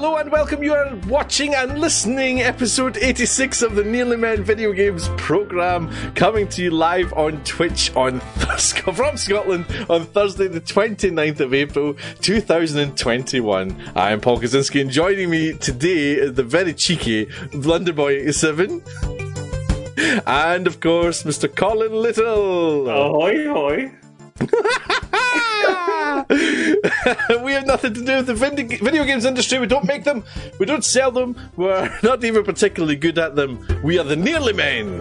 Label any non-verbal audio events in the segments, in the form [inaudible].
Hello and welcome. You are watching and listening episode 86 of the Nearly Men video games program, coming to you live on Twitch on [laughs] from Scotland on Thursday, the 29th of April 2021. I am Paul Kaczynski, and joining me today is the very cheeky Blunderboy87. And of course, Mr. Colin Little. Ahoy, hoy. [laughs] [laughs] we have nothing to do with the video games industry. We don't make them. We don't sell them. We're [laughs] not even particularly good at them. We are the nearly men.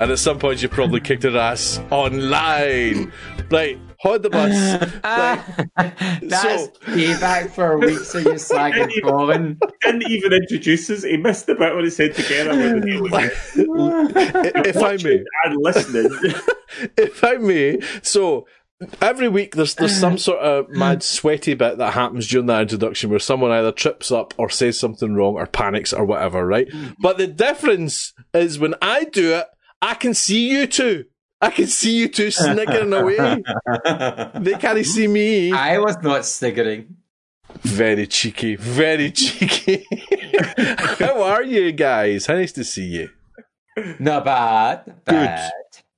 And at some point, you probably kicked our ass online. Right, hold the bus. [laughs] That's so, payback for weeks of you slagging Colin. Didn't even introduce us. He missed the bit when he said together with the if I may. And listening. if I may. So, Every week there's there's some [laughs] sort of mad sweaty bit that happens during that introduction where someone either trips up or says something wrong or panics or whatever, right? Mm. But the difference is when I do it, I can see you two. I can see you two sniggering away. [laughs] they can't see me. I was not sniggering. Very cheeky, very cheeky. [laughs] How are you guys? How nice to see you. Not bad. bad.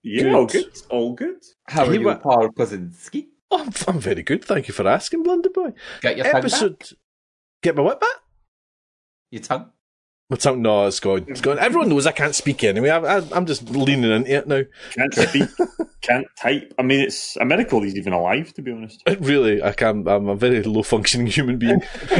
Yeah, good. all good. All good. How are you, Paul Kaczynski? I'm, I'm very good. Thank you for asking, Blunderboy. Get your Episode... tongue back? Get my what back? Your tongue? My tongue? No, it's gone. It's gone. Everyone knows I can't speak anyway. I, am just leaning into it now. Can't speak. [laughs] can't type. I mean, it's a miracle he's even alive, to be honest. Really, I can't. I'm a very low functioning human being. [laughs]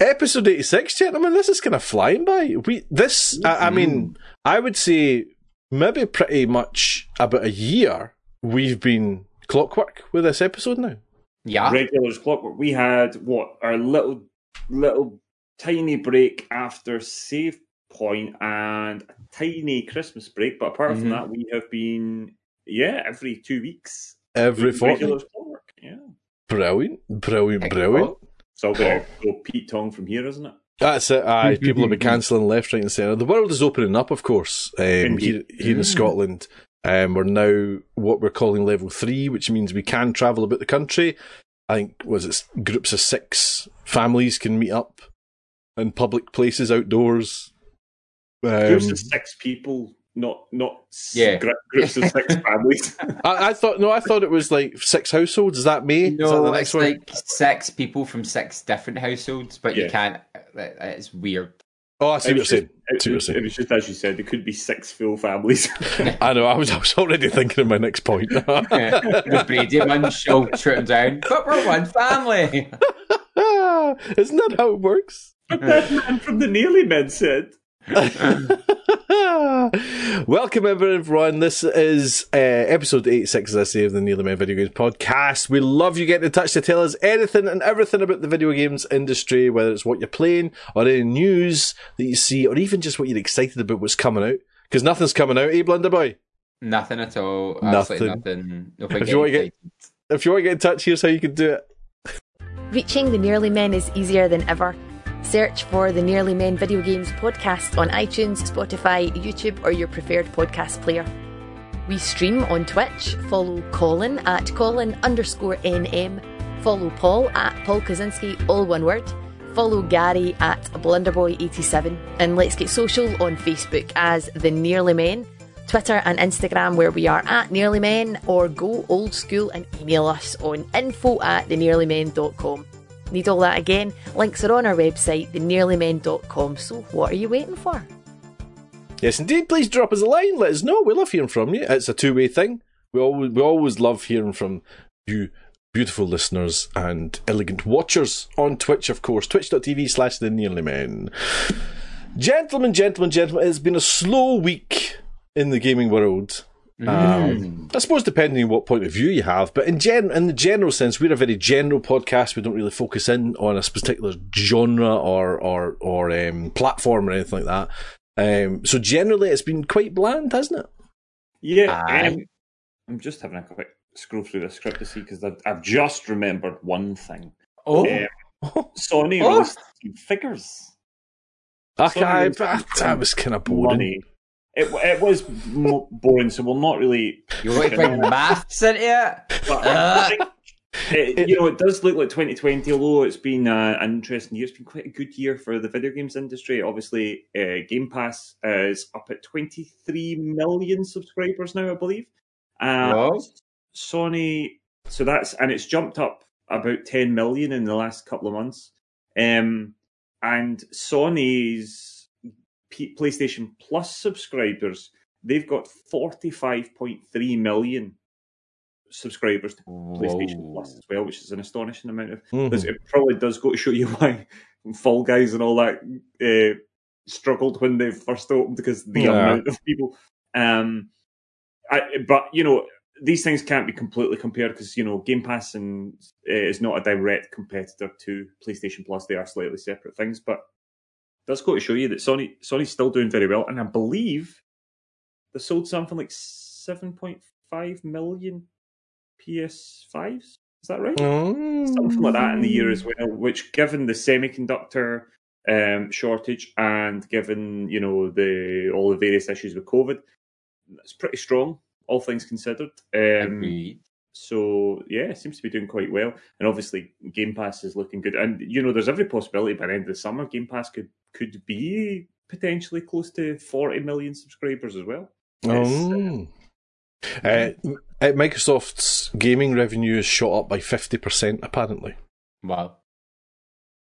Episode 86, gentlemen. This is kind of flying by. We this. Mm-hmm. I, I mean, I would say maybe pretty much about a year we've been clockwork with this episode now. Yeah. Regulars clockwork. We had what our little little tiny break after save point and a tiny Christmas break, but apart mm-hmm. from that we have been yeah, every two weeks. Every fortnight. Yeah. Brilliant, brilliant, brilliant. It's all gonna go Pete Tong from here, isn't it? That's it. Aye, people have been cancelling left, right, and centre. The world is opening up, of course. Um, here, here in Scotland, um, we're now what we're calling level three, which means we can travel about the country. I think was it groups of six families can meet up in public places outdoors. Um, groups of six people not not yeah. groups of six [laughs] families. I, I, thought no, I thought it was like six households. Is that me? No, that it's like six people from six different households, but yeah. you can't. It's weird. Oh, I see what you're saying. It, was, it was just as you said. There could be six full families. [laughs] I know. I was. I was already thinking of my next point. [laughs] the Brady man show shooting down, but we're one family. [laughs] Isn't that how it works? But that man from the Nearly Men said. [laughs] Welcome everyone. This is uh, episode 86, as I say, of the Nearly Men Video Games Podcast. We love you getting in touch to tell us anything and everything about the video games industry, whether it's what you're playing or any news that you see, or even just what you're excited about what's coming out. Because nothing's coming out, eh, Blunderboy? Nothing at all. Nothing. nothing. [laughs] if, you want to get, if you want to get in touch, here's how you can do it. Reaching the Nearly Men is easier than ever. Search for the Nearly Men Video Games podcast on iTunes, Spotify, YouTube, or your preferred podcast player. We stream on Twitch. Follow Colin at Colin underscore NM. Follow Paul at Paul Kaczynski, all one word. Follow Gary at Blunderboy87. And let's get social on Facebook as The Nearly Men, Twitter and Instagram where we are at Nearly Men, or go old school and email us on info at thenearlymen.com. Need all that again? Links are on our website, thenearlymen.com. So what are you waiting for? Yes, indeed. Please drop us a line. Let us know. We love hearing from you. It's a two way thing. We always we always love hearing from you, beautiful listeners and elegant watchers on Twitch, of course. Twitch.tv slash the nearly men. Gentlemen, gentlemen, gentlemen, it's been a slow week in the gaming world. Um, mm. I suppose depending on what point of view you have, but in gen in the general sense, we're a very general podcast. We don't really focus in on a particular genre or or or um, platform or anything like that. Um, so generally, it's been quite bland, hasn't it? Yeah, um, I'm just having a quick scroll through the script to see because I've, I've, just remembered one thing. Oh, um, [laughs] Sony oh. released figures. Okay, I, was kind of boring. Money it, it was boring, so we'll not really. You want to bring maths into it? But uh. It, you know, it does look like 2020, although it's been uh, an interesting year. It's been quite a good year for the video games industry. Obviously, uh, Game Pass is up at 23 million subscribers now, I believe. Uh, Sony, so that's and it's jumped up about 10 million in the last couple of months. Um, and Sony's P- PlayStation Plus subscribers, they've got 45.3 million subscribers to Whoa. PlayStation Plus as well, which is an astonishing amount of. Mm-hmm. It probably does go to show you [laughs] why Fall Guys and all that uh, struggled when they first opened because the yeah. amount of people. Um, I, but you know, these things can't be completely compared because you know Game Pass and uh, is not a direct competitor to PlayStation Plus. They are slightly separate things, but does go to show you that Sony Sony's still doing very well, and I believe they sold something like seven point five million PS5s. Is that right? Mm. Something like that in the year as well. Which, given the semiconductor um, shortage and given you know the all the various issues with COVID, it's pretty strong all things considered. Um, so yeah, it seems to be doing quite well, and obviously Game Pass is looking good. And you know, there's every possibility by the end of the summer, Game Pass could could be potentially close to 40 million subscribers as well. Oh. Uh, uh, Microsoft's gaming revenue is shot up by 50%, apparently. Wow.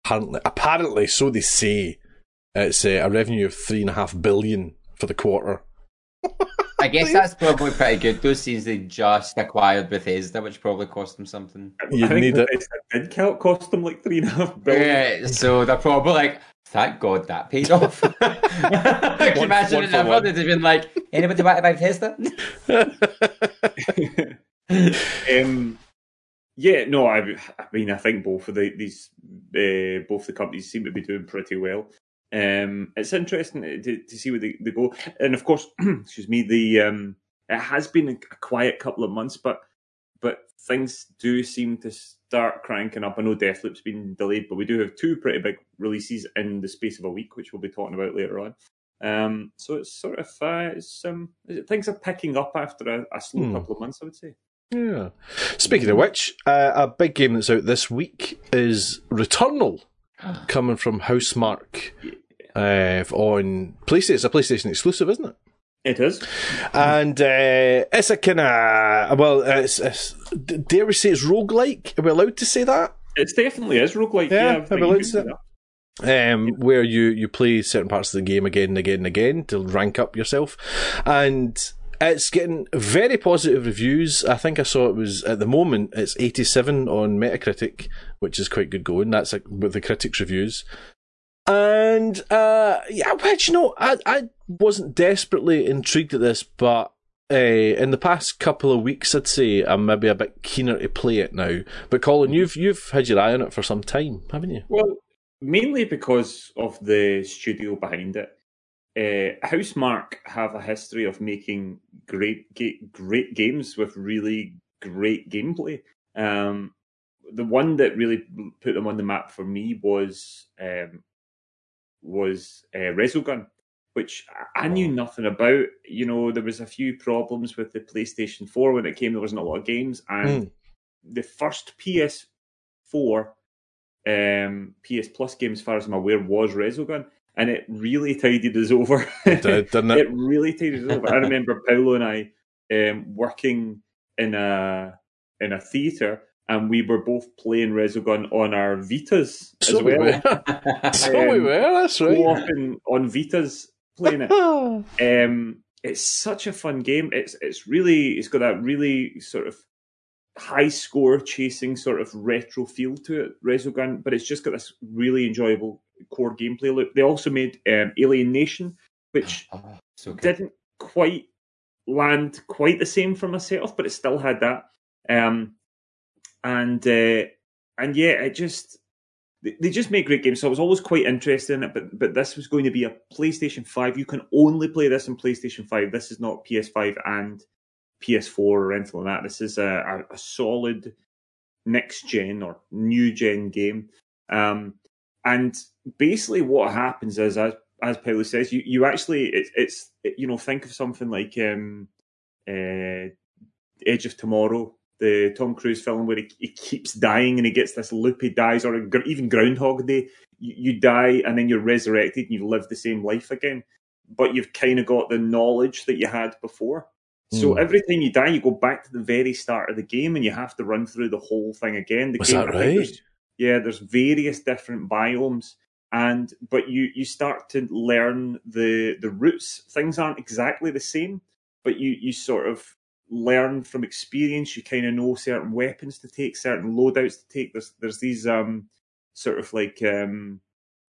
Apparently, apparently so they say. It's uh, a revenue of three and a half billion for the quarter. [laughs] I guess that's probably pretty good. Those scenes they just acquired Bethesda, which probably cost them something. You need it. Did cost them like three and a half billion. Yeah, so they're probably like, thank God that paid off. [laughs] Can you imagine it never? They'd have been like, anybody want to buy Bethesda? [laughs] um, yeah, no, I, I mean, I think both of the, these, uh, both the companies seem to be doing pretty well. Um, it's interesting to, to see where they, they, go, and of course, [clears throat] excuse me, the um, it has been a quiet couple of months, but but things do seem to start cranking up. I know Deathloop's been delayed, but we do have two pretty big releases in the space of a week, which we'll be talking about later on. Um, so it's sort of uh, it's, um, things are picking up after a, a slow hmm. couple of months, I would say. Yeah. Speaking of which, uh, a big game that's out this week is Returnal, [sighs] coming from Housemarque uh, on PlayStation. It's a PlayStation exclusive, isn't it? It is, and uh, it's a kind of well, it's, it's, dare we say it's roguelike? Are we allowed to say that? It definitely is roguelike. Yeah, yeah are we allowed to say that? Um, where you, you play certain parts of the game again and again and again to rank up yourself, and it's getting very positive reviews. I think I saw it was at the moment it's 87 on Metacritic, which is quite good going. That's like with the critics' reviews. And uh, yeah, well, you know, I I wasn't desperately intrigued at this, but uh, in the past couple of weeks, I'd say I'm maybe a bit keener to play it now. But Colin, you've you've had your eye on it for some time, haven't you? Well, mainly because of the studio behind it uh, Housemarque have a history of making great ga- great games with really great gameplay. Um, the one that really put them on the map for me was um, was uh, Resogun, which I knew nothing about. You know, there was a few problems with the PlayStation Four when it came. There wasn't a lot of games, and mm. the first PS4 um, PS Plus game, as far as I'm aware, was Resogun and it really tidied us over. It did, [laughs] didn't it? it really tidied us over. I remember Paolo and I um, working in a in a theatre, and we were both playing Resogun on our Vitas so as well. [laughs] We were. so um, we were. That's right. Often on Vitas playing it. [laughs] um, it's such a fun game. It's it's really it's got that really sort of high score chasing sort of retro feel to it, Resogun, but it's just got this really enjoyable core gameplay loop. They also made um, Alien Nation, which oh, so didn't quite land quite the same for myself, but it still had that. Um, and uh, and yeah, it just they just make great games. So I was always quite interested in it, but but this was going to be a PlayStation Five. You can only play this in PlayStation Five. This is not PS5 and PS4 or anything like that. This is a, a, a solid next gen or new gen game. Um, and basically, what happens is, as as Paolo says, you, you actually it, it's it, you know think of something like um, uh, Edge of Tomorrow the Tom Cruise film where he, he keeps dying and he gets this loop. He dies, or even Groundhog Day, you, you die and then you're resurrected and you live the same life again. But you've kind of got the knowledge that you had before. So Hmm. every time you die, you go back to the very start of the game, and you have to run through the whole thing again. The Was game, that right? Yeah, there's various different biomes, and but you you start to learn the the routes. Things aren't exactly the same, but you you sort of learn from experience. You kind of know certain weapons to take, certain loadouts to take. There's there's these um sort of like um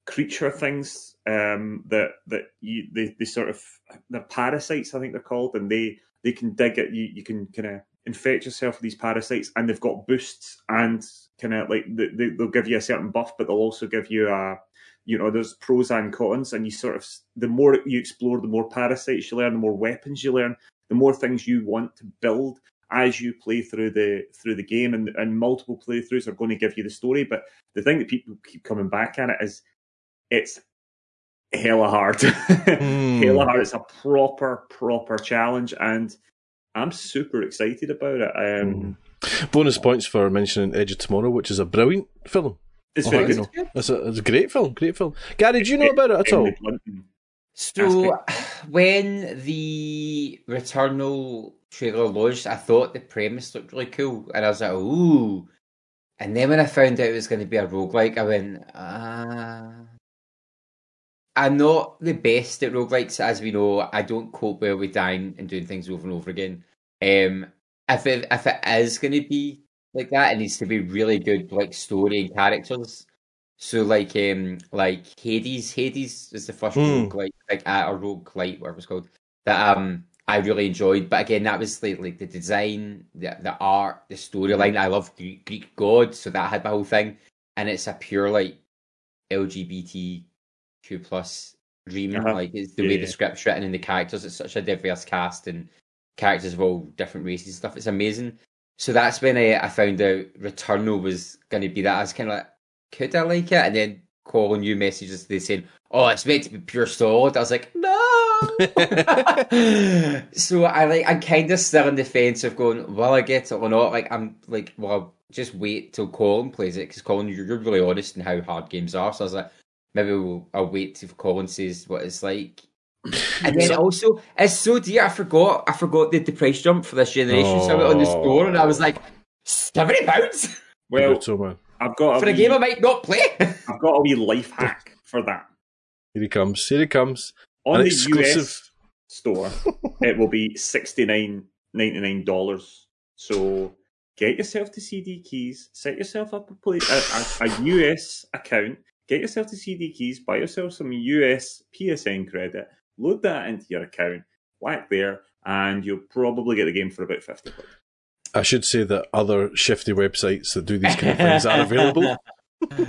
creature things um that that you they, they sort of they're parasites I think they're called and they they can dig it you you can kind of infect yourself with these parasites and they've got boosts and kind of like they, they, they'll give you a certain buff but they'll also give you a you know there's pros and cons and you sort of the more you explore the more parasites you learn the more weapons you learn the more things you want to build as you play through the through the game and, and multiple playthroughs are going to give you the story but the thing that people keep coming back at it is it's hella hard. [laughs] Hella hard. It's a proper proper challenge and i'm super excited about it. Um Bonus points for mentioning Edge of Tomorrow, which is a brilliant film. it's Oh, very good know, It's a, it's a great film, great film. Gary, do you know about it at all? So when the Returnal trailer launched, I thought the premise looked really cool, and I was like, "Ooh!" And then when I found out it was going to be a roguelike, I went, "Ah." I'm not the best at roguelikes, as we know. I don't cope well with dying and doing things over and over again. Um, if it if it is going to be like that, it needs to be really good, like story and characters. So like um like Hades, Hades is the first Hmm. rogue like like uh, or rogue light, whatever it's called. That um I really enjoyed. But again, that was like like the design, the the art, the storyline. I love Greek, Greek gods, so that had my whole thing. And it's a pure like LGBTQ plus dream. Uh-huh. Like it's the way Yeah. the script's written and the characters. It's such a diverse cast and characters of all different races and stuff. It's amazing. So that's when I, I found out Returnal was going to be that. I was kind of like, could I like it? And then calling you messages, they saying, oh, it's meant to be pure solid. I was like, no. [laughs] so I like, I'm kind of still on the fence of going, will I get it or not? Like, I'm like, well, just wait till Colin plays it because Colin, you're, you're really honest in how hard games are. So I was like, maybe we'll, I'll wait till Colin says what it's like. And then also, it's so dear. I forgot. I forgot the, the price jump for this generation. So I went on the store and I was like, seventy pounds [laughs] well Brutal, i've got a for a game I might not play. [laughs] i've got a wee life hack for that Here he comes. Here he comes. on An the exclusive. us store [laughs] it will be 69 dollars so get yourself to cd keys set yourself up a, play, a, a, a us account get yourself to cd keys buy yourself some us psn credit load that into your account whack there and you'll probably get the game for about 50 quid I should say that other shifty websites that do these kind of things are available. [laughs]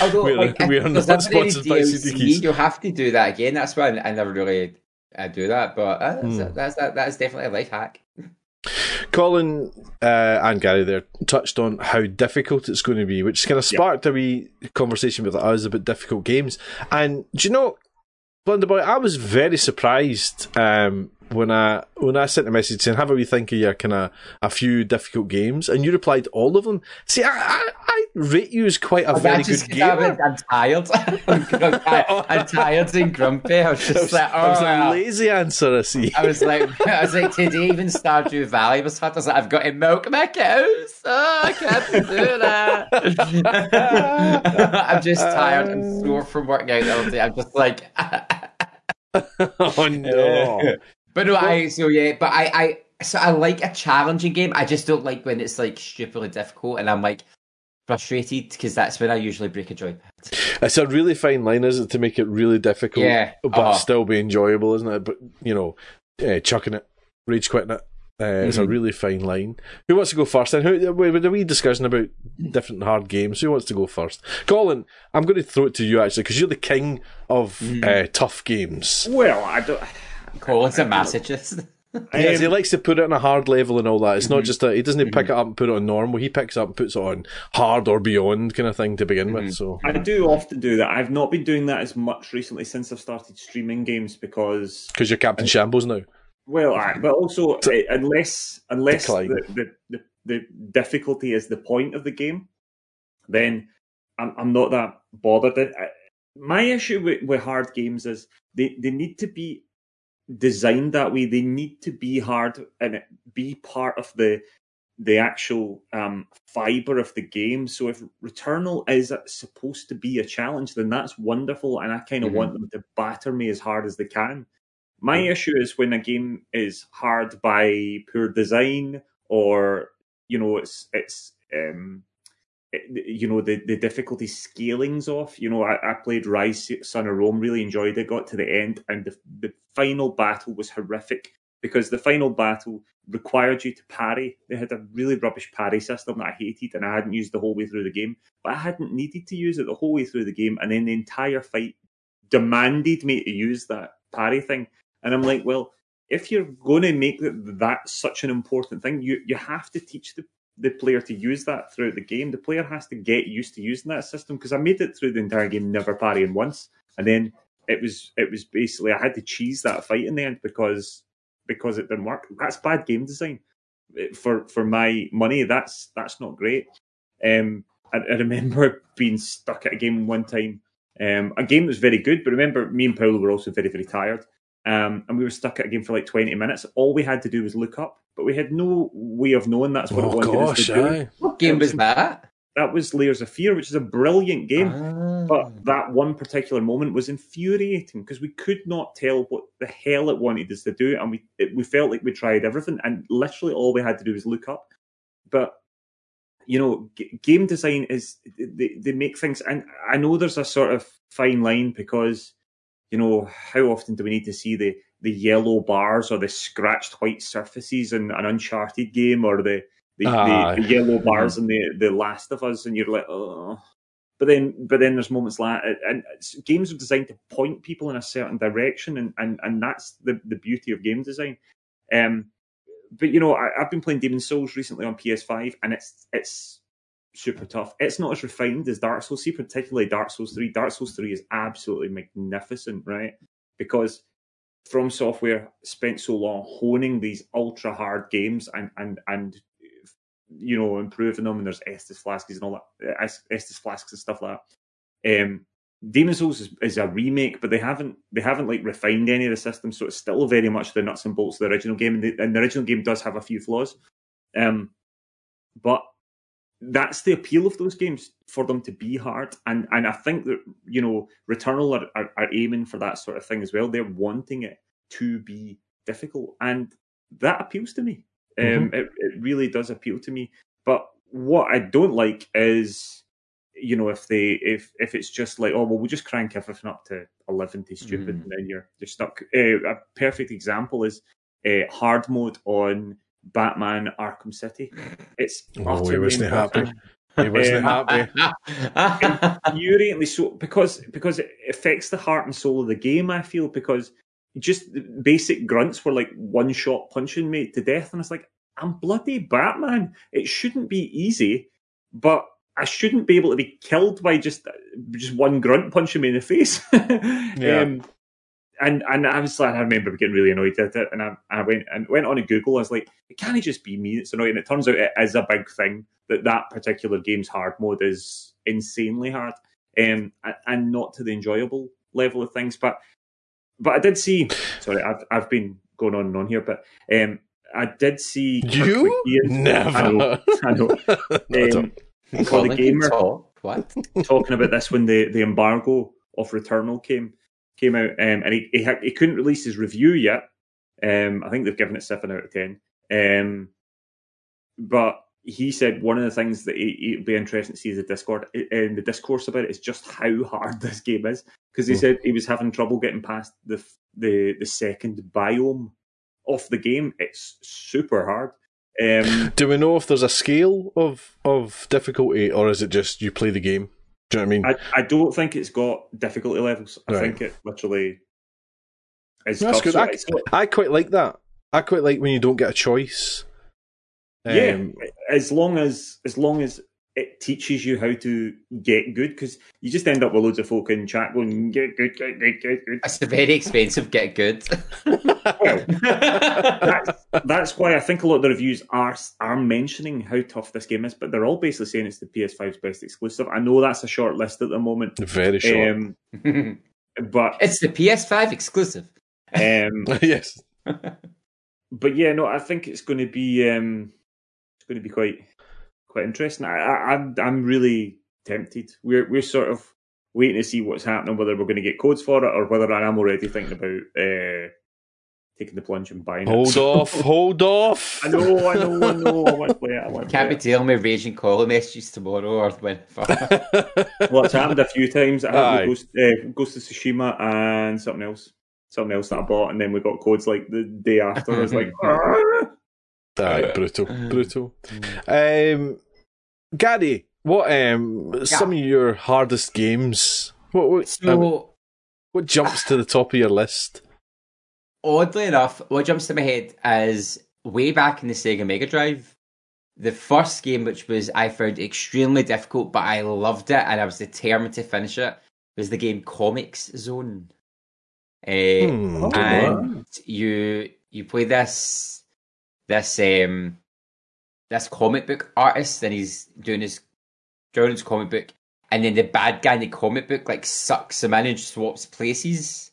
Although, We are- like, if [laughs] we are not ever any sponsored by DLC, CD keys. You'll have to do that again. That's why I, I never really I do that. But uh, that's, Hmm. that's that, that is definitely a life hack. Colin uh, and Gary there touched on how difficult it's going to be, which kind of sparked a wee conversation with us about difficult games. And do you know, Blunderboy, I was very surprised um, when I when I sent a message saying, "Have a wee think of your kind of a few difficult games," and you replied all of them. See, I, I, I rate you as quite a Oh, very good just I'm, gamer. I'm tired. [laughs] I'm, tired. I'm tired and grumpy. I was [laughs] That was, just like, that was oh, a lazy answer, I see. I was like, [laughs] I was like, today even Stardew Valley was hard. I was like, I've got to milk my cows. Oh, I can't do that. I'm just tired. I'm sore from working out all day. I'm just like, [laughs] oh no! [laughs] but no, I so yeah, but I, I so I like a challenging game. I just don't like when it's like stupidly difficult, and I'm like frustrated because that's when I usually break a joypad. It's a really fine line, isn't it, to make it really difficult, Yeah. but Uh-huh. still be enjoyable, isn't it? But you know, uh, chucking it, rage quitting it. Uh, It's a really fine line. Who wants to go first? And who with a wee discussion about different hard games? Who wants to go first? Colin, I'm going to throw it to you actually because you're the king of Mm-hmm. uh, tough games. well i don't Colin's a masochist. Yes, he Um, likes to put it on a hard level and all that. It's not Mm-hmm. just a, he doesn't pick it up and put it on normal. He picks it up and puts it on hard or beyond kind of thing to begin Mm-hmm. with. So I do often do that. I've not been doing that as much recently since I've started streaming games because because you're Captain Shambles now. Well, I, but also unless unless the, the, the, the difficulty is the point of the game, then I'm I'm not that bothered. My issue with, with hard games is they, they need to be designed that way. They need to be hard and be part of the the actual um, fiber of the game. So if Returnal is supposed to be a challenge, then that's wonderful, and I kind of mm-hmm. want them to batter me as hard as they can. My issue is when a game is hard by poor design, or you know, it's it's um, you know the the difficulty scalings off. You know, I, I, played Ryse Son of Rome, really enjoyed it, got to the end, and the the final battle was horrific because the final battle required you to parry. They had a really rubbish parry system that I hated, and I hadn't used the whole way through the game. But I hadn't needed to use it the whole way through the game, and then the entire fight demanded me to use that parry thing. And I'm like, well, if you're going to make that such an important thing, you you have to teach the the player to use that throughout the game. The player has to get used to using that system because I made it through the entire game never parrying once, and then it was it was basically I had to cheese that fight in the end because because it didn't work. That's bad game design for for my money. That's that's not great. Um, I, I remember [laughs] being stuck at a game one time. Um, a game that was very good, but remember, me and Paolo were also very very tired. Um, and we were stuck at a game for like 20 minutes. All we had to do was look up, but we had no way of knowing that's what oh, it wanted gosh, us to do. What game was that? That was Layers of Fear, which is a brilliant game. Ah. But that one particular moment was infuriating because we could not tell what the hell it wanted us to do, and we it, we felt like we tried everything, and literally all we had to do was look up. But you know, g- game design is they, they make things, and I know there's a sort of fine line because you know, how often do we need to see the the yellow bars or the scratched white surfaces in an Uncharted game or the the, uh, the, the yellow bars in the the Last of Us, and you're like, oh. But then, but then there's moments like, and games are designed to point people in a certain direction, and and, and that's the the beauty of game design. Um, but you know, I, have been playing Demon Souls recently on PS5, and it's it's super tough. It's not as refined as Dark Souls. See, particularly Dark Souls Three. Dark Souls Three is absolutely magnificent, right? Because From Software spent so long honing these ultra hard games and and and you know improving them. And there's Estus flasks and all that, Estus flasks and stuff like that. Um, Demon Souls is, is, a remake, but they haven't they haven't like refined any of the systems, so it's still very much the nuts and bolts of the original game. And the, and the original game does have a few flaws, um, but that's the appeal of those games for them to be hard. And and I think that you know Returnal are, are, are aiming for that sort of thing as well. They're wanting it to be difficult, and that appeals to me. Um, mm-hmm. Um, it, it really does appeal to me. But what I don't like is you know if they if if it's just like oh well we'll just crank everything up to 11 to stupid mm. and then you're you're stuck uh, a perfect example is uh, hard mode on Batman Arkham City. It's oh, he wasn't happy. He wasn't um, happy. [laughs] infuriatingly so because because it affects the heart and soul of the game. I feel because just basic grunts were like one shot punching me to death, and it's like I'm bloody Batman. It shouldn't be easy, but I shouldn't be able to be killed by just just one grunt punching me in the face. [laughs] yeah. Um, and and I was like, I remember getting really annoyed at it, and I, I went and went on to Google. I was like, it can't just be me that's annoying. It turns out it is a big thing that that particular game's hard mode is insanely hard, um, and not to the enjoyable level of things. But but I did see. Sorry, I've I've been going on and on here, but um, I did see you never. I know. [laughs] I know. um, for the gamer, what talking about this when the the embargo of Returnal came came out, um, and he, he, ha- he couldn't release his review yet. Um, I think they've given it seven out of ten. Um, but he said one of the things that he, would be interested to see is the Discord and the discourse about it is just how hard [laughs] this game is because he mm. said he was having trouble getting past the the the second biome of the game. It's super hard. Um, Do we know if there's a scale of of difficulty, or is it just you play the game? Do you know what I mean? I, I don't think it's got difficulty levels. I right. think it literally is. That's good. I, I, quite like that. I quite like when you don't get a choice. Um, yeah, as long as as long as it teaches you how to get good because you just end up with loads of folk in chat going get good, get good, get good. It's a very expensive get good. [laughs] Well, that's, that's why I think a lot of the reviews are are mentioning how tough this game is, but they're all basically saying it's the PS5's best exclusive. I know that's a short list at the moment, Very short. um, [laughs] but it's the PS5 exclusive. um, [laughs] yes. but yeah, no, I think it's going to be um, it's going to be quite quite interesting. I, I, I'm I'm really tempted. We're we're sort of waiting to see what's happening, whether we're going to get codes for it or whether I am already thinking about uh, taking the plunge and buying it. Hold off, hold off. [laughs] I know, I know, I know. I want to play it. I want Can't play be dealing with raging caller messages tomorrow or whenever. [laughs] it. Well, it's happened a few times. I had Aye. Ghost, uh, Ghost of Tsushima and something else. Something else that I bought, and then we got codes like the day after. I was like, [laughs] "Ah." Aye, brutal, brutal. Um, Gary, what um some of your hardest games? What what, um, what jumps to the top of your list? oddly enough, what jumps to my head is way back in the Sega Mega Drive, the first game which was I found extremely difficult, but I loved it and I was determined to finish it, was the game Comix Zone. Uh, Hmm, Oh, and you you play this this um this comic book artist and he's doing his Jordan's comic book. And then the bad guy in the comic book like sucks him in and swaps places.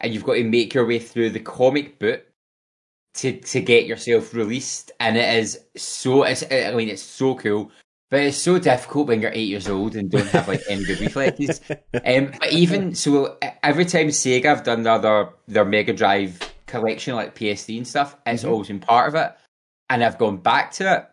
And you've got to make your way through the comic book to to get yourself released. And it is so it's I mean it's so cool but it's so difficult when you're eight years old and don't have like any good reflexes. [laughs] Um, but even so, every time Sega have done their their, their Mega Drive collection, like PSD and stuff, it's always been part of it, and I've gone back to it,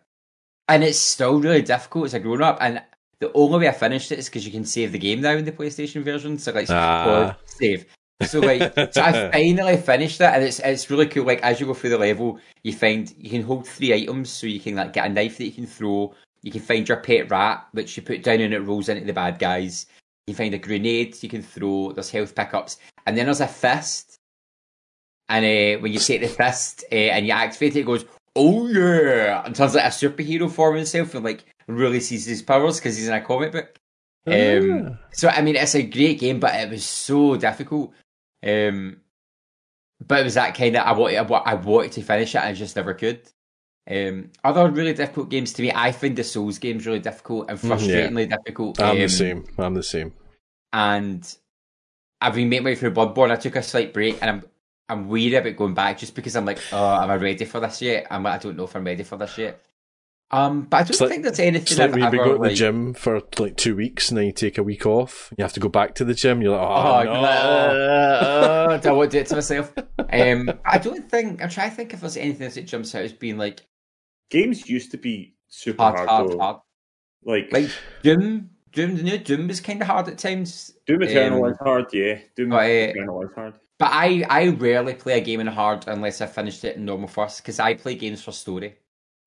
and it's still really difficult as a grown up. And the only way I finished it is because you can save the game now in the PlayStation version, so like Ah. save. So like, so I [laughs] finally finished it, and it's it's really cool. Like as you go through the level, you find you can hold three items, so you can like get a knife that you can throw. You can find your pet rat, which you put down and it rolls into the bad guys. You find a grenade you can throw. There's health pickups, and then there's a fist. And uh, when you take the fist uh, and you activate it, it goes, "Oh yeah!" and turns like a superhero form himself and like really sees his powers because he's in a comic book. Um, so I mean, it's a great game, but it was so difficult. Um, but it was that kind of I wanted, I wanted to finish it, and I just never could. Um, other really difficult games to me, I find the Souls games really difficult and yeah. frustratingly difficult. I'm Um, the same. I'm the same. and I've been making my way through Bloodborne. I took a slight break, and I'm I'm weary about going back just because I'm like, oh, am I ready for this yet? I'm like, I don't know if I'm ready for this yet. Um, but I don't It's like- think there's anything It's like I've when you've been ever, going to the like- gym for like two weeks and then you take a week off. You have to go back to the gym. You're like, oh, Oh, no. like, oh, oh, do I want to do it to myself? [laughs] Um, I don't think I'm trying to think if there's anything that jumps out as being like games used to be super hard, hard, hard, hard. Like, Like Doom, Doom, the new Doom was kind of hard at times. Doom Eternal um, is hard, yeah. Doom but, uh, Eternal is hard. But I, I rarely play a game in hard unless I finished it in normal first because I play games for story.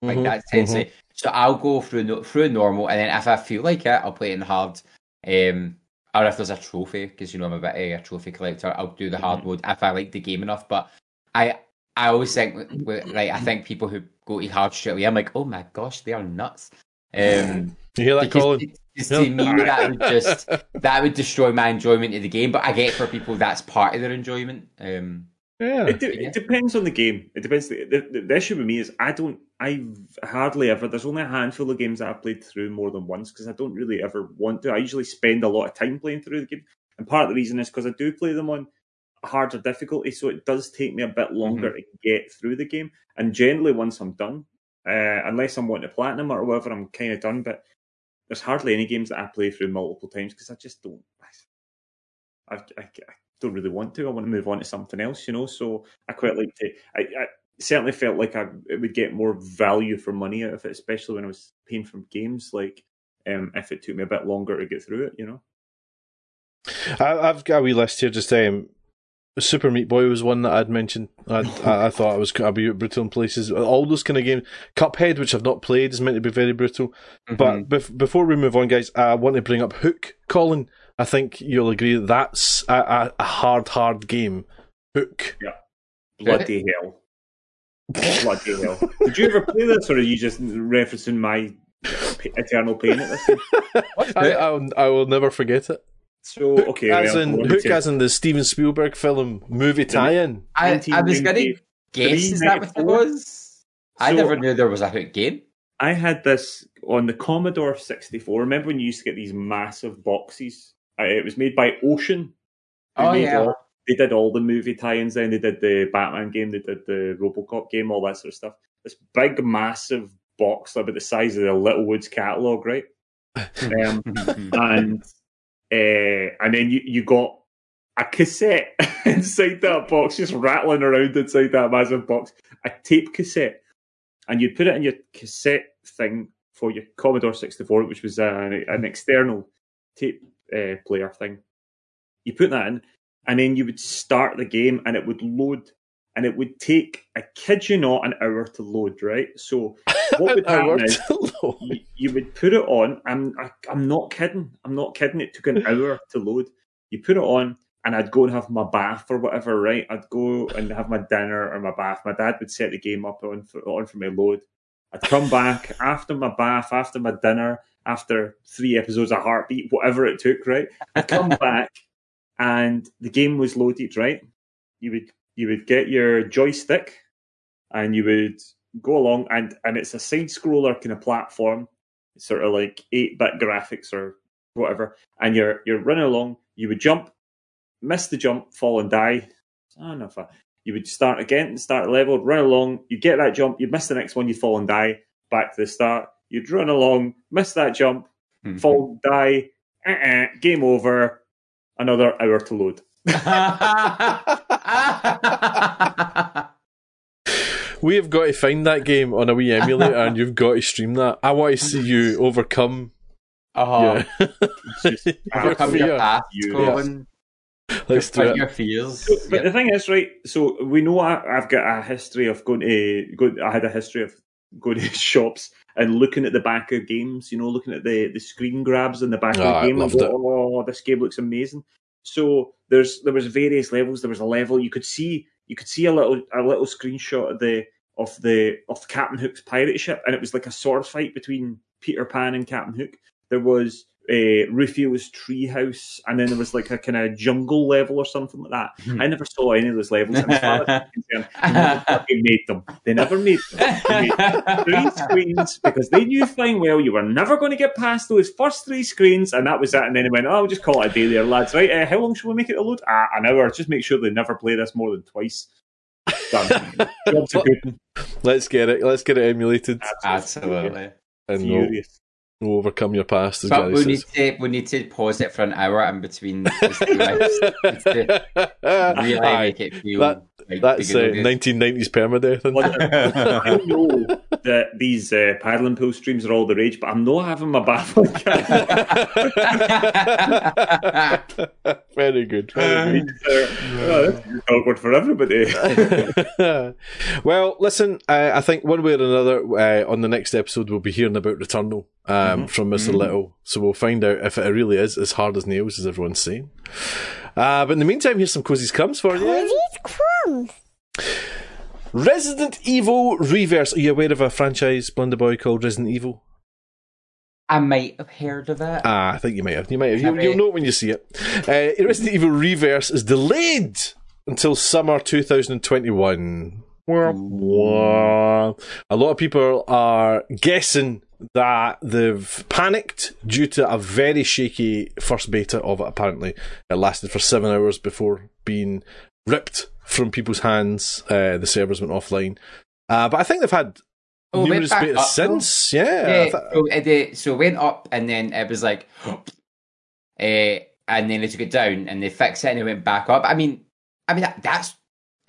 Like Mhm, that tends to. So I'll go through through normal, and then if I feel like it, I'll play it in hard. Um, or if there's a trophy, because you know I'm a bit of a trophy collector, I'll do the hard Mhm. mode if I like the game enough. But I, I always think like I think people who go to hard straight away, I'm like, oh my gosh, they are nuts. Um, You hear that, Colin? It- to me [laughs] that would just that would destroy my enjoyment of the game. But I get for people that's part of their enjoyment. Um, Yeah. It, de- Yeah. it depends on the game. It depends. The, the, the issue with me is I don't. I hardly ever. There's only a handful of games that I've played through more than once because I don't really ever want to. I usually spend a lot of time playing through the game, and part of the reason is because I do play them on harder difficulty, so it does take me a bit longer to get through the game. And generally, once I'm done, uh, unless I'm wanting to platinum or whatever, I'm kind of done. But there's hardly any games that I play through multiple times because I just don't. I, I, I don't really want to. I want to move on to something else, you know. So I quite like to. I, I certainly felt like I it would get more value for money out of it, especially when I was paying for games. Like um, if it took me a bit longer to get through it, you know. I, I've got a wee list here. Just um, Super Meat Boy was one that I'd mentioned. I, I, I thought it was a bit brutal in places. All those kind of games. Cuphead, which I've not played, is meant to be very brutal. mhm. But bef- before we move on, guys, I want to bring up Hook. Colin, I think you'll agree that that's a, a, hard, hard game. Hook. Yeah. Bloody hell! Bloody hell! Did you ever play this, or are you just referencing my eternal pain at this. [laughs] I, I'll, I will never forget it. So Hook, okay, as in, Hook check. as in the Steven Spielberg film movie tie-in. I, I was going to guess is that what it 94? was? I So- never knew there was a Hook game. I had this on the Commodore 64. Remember when you used to get these massive boxes? Uh, it was made by Ocean. They Oh, made yeah. all- they did all the movie tie-ins. Then they did the Batman game. They did the RoboCop game. All that sort of stuff. This big, massive box about the size of the Littlewoods catalog, right? [laughs] Um, and uh, and then you, you got a cassette [laughs] inside that box, just rattling around inside that massive box, a tape cassette, and you'd put it in your cassette thing for your Commodore 64, which was an, an external tape uh, player thing. You put that in, and then you would start the game, and it would load. And it would take, I kid you not, an hour to load, right? So [laughs] what would happen is you, you would put it on. I'm I, I'm not kidding. I'm not kidding. It took an [laughs] hour to load. You put it on, and I'd go and have my bath or whatever. Right? I'd go and have my dinner or my bath. My dad would set the game up on for, on for my load. I'd come back after my bath, after my dinner, after three episodes of Heartbeat, whatever it took. Right? I'd come [laughs] back, and the game was loaded. Right? You would you would get your joystick, and you would go along and and it's a side scroller kind of platform sort of like 8-bit graphics or whatever and you're you're running along you would jump miss the jump fall and die. Ah, I don't know if I, you would start again start level run along you get that jump you miss the next one you fall and die. Back to the start you'd run along miss that jump hmm. fall die uh-uh, game over another hour to load [laughs] [laughs] [laughs] We have got to find that game on a wee emulator, and you've got to stream that. I want to see you overcome. Uh-huh. Yeah, It's just [laughs] Your overcome your fear. past, You- Colin. let's do it. your fears. But Yep. the thing is, right? So we know I, I've got a history of going to go. I had a history of going to [laughs] shops and looking at the back of games. You know, looking at the, the screen grabs in the back Oh, of the ah, game. and loved go, it. Oh, this game looks amazing. So there's there was various levels. There was a level you could see you could see a little a little screenshot of the of the of Captain Hook's pirate ship, and it was like a sword fight between Peter Pan and Captain Hook. There was uh, Rufio's treehouse, and then there was like a kind of jungle level or something like that. Hmm. I never saw any of those levels. And as far as I'm concerned, they never [laughs] fucking made them. They never made them. They made three screens because they knew fine well you were never going to get past those first three screens, and that was it. And then they went, "Oh, we'll just call it a day there, lads. Right? Uh, how long should we make it to load? Ah, an hour. Just make sure they never play this more than twice." Done. [laughs] Jobs are good. Let's get it. Let's get it emulated, Absolutely. and we'll, Furious. We'll overcome your past. As But we need to we need to pause it for an hour in between. rounds. [laughs] To really Aye, make it feel. that- that's uh, 1990s permadeath. isn't Well, it? I [laughs] know that these uh, paddling pool streams are all the rage, but I'm not having my bath [laughs] very good. Very good. oh, this is awkward for everybody. [laughs] well, listen, uh, I think one way or another, uh, on the next episode, we'll be hearing about Returnal um, from mister Little. So we'll find out if it really is as hard as nails as everyone's saying. Uh, but in the meantime, here's some Cozy's Crumbs for you. Cozy's crumbs. Resident Evil Re:Verse. Are you aware of a franchise, Blunderboy, called Resident Evil? I might have heard of it. Ah, I think you might have. You might have. Have You'll, you'll know it when you see it. Uh, Resident Evil Re:Verse is delayed until summer 2021. Wah, wah. A lot of people are guessing that they've panicked due to a very shaky first beta of it. Apparently, it lasted for seven hours before being ripped from people's hands. Uh, the servers went offline. Uh, but I think they've had Oh, numerous betas up, though. since. Yeah, Yeah, th- so it, so it went up and then it was like, uh, [gasps] and then they took it down and they fixed it and it went back up. I mean, I mean that, that's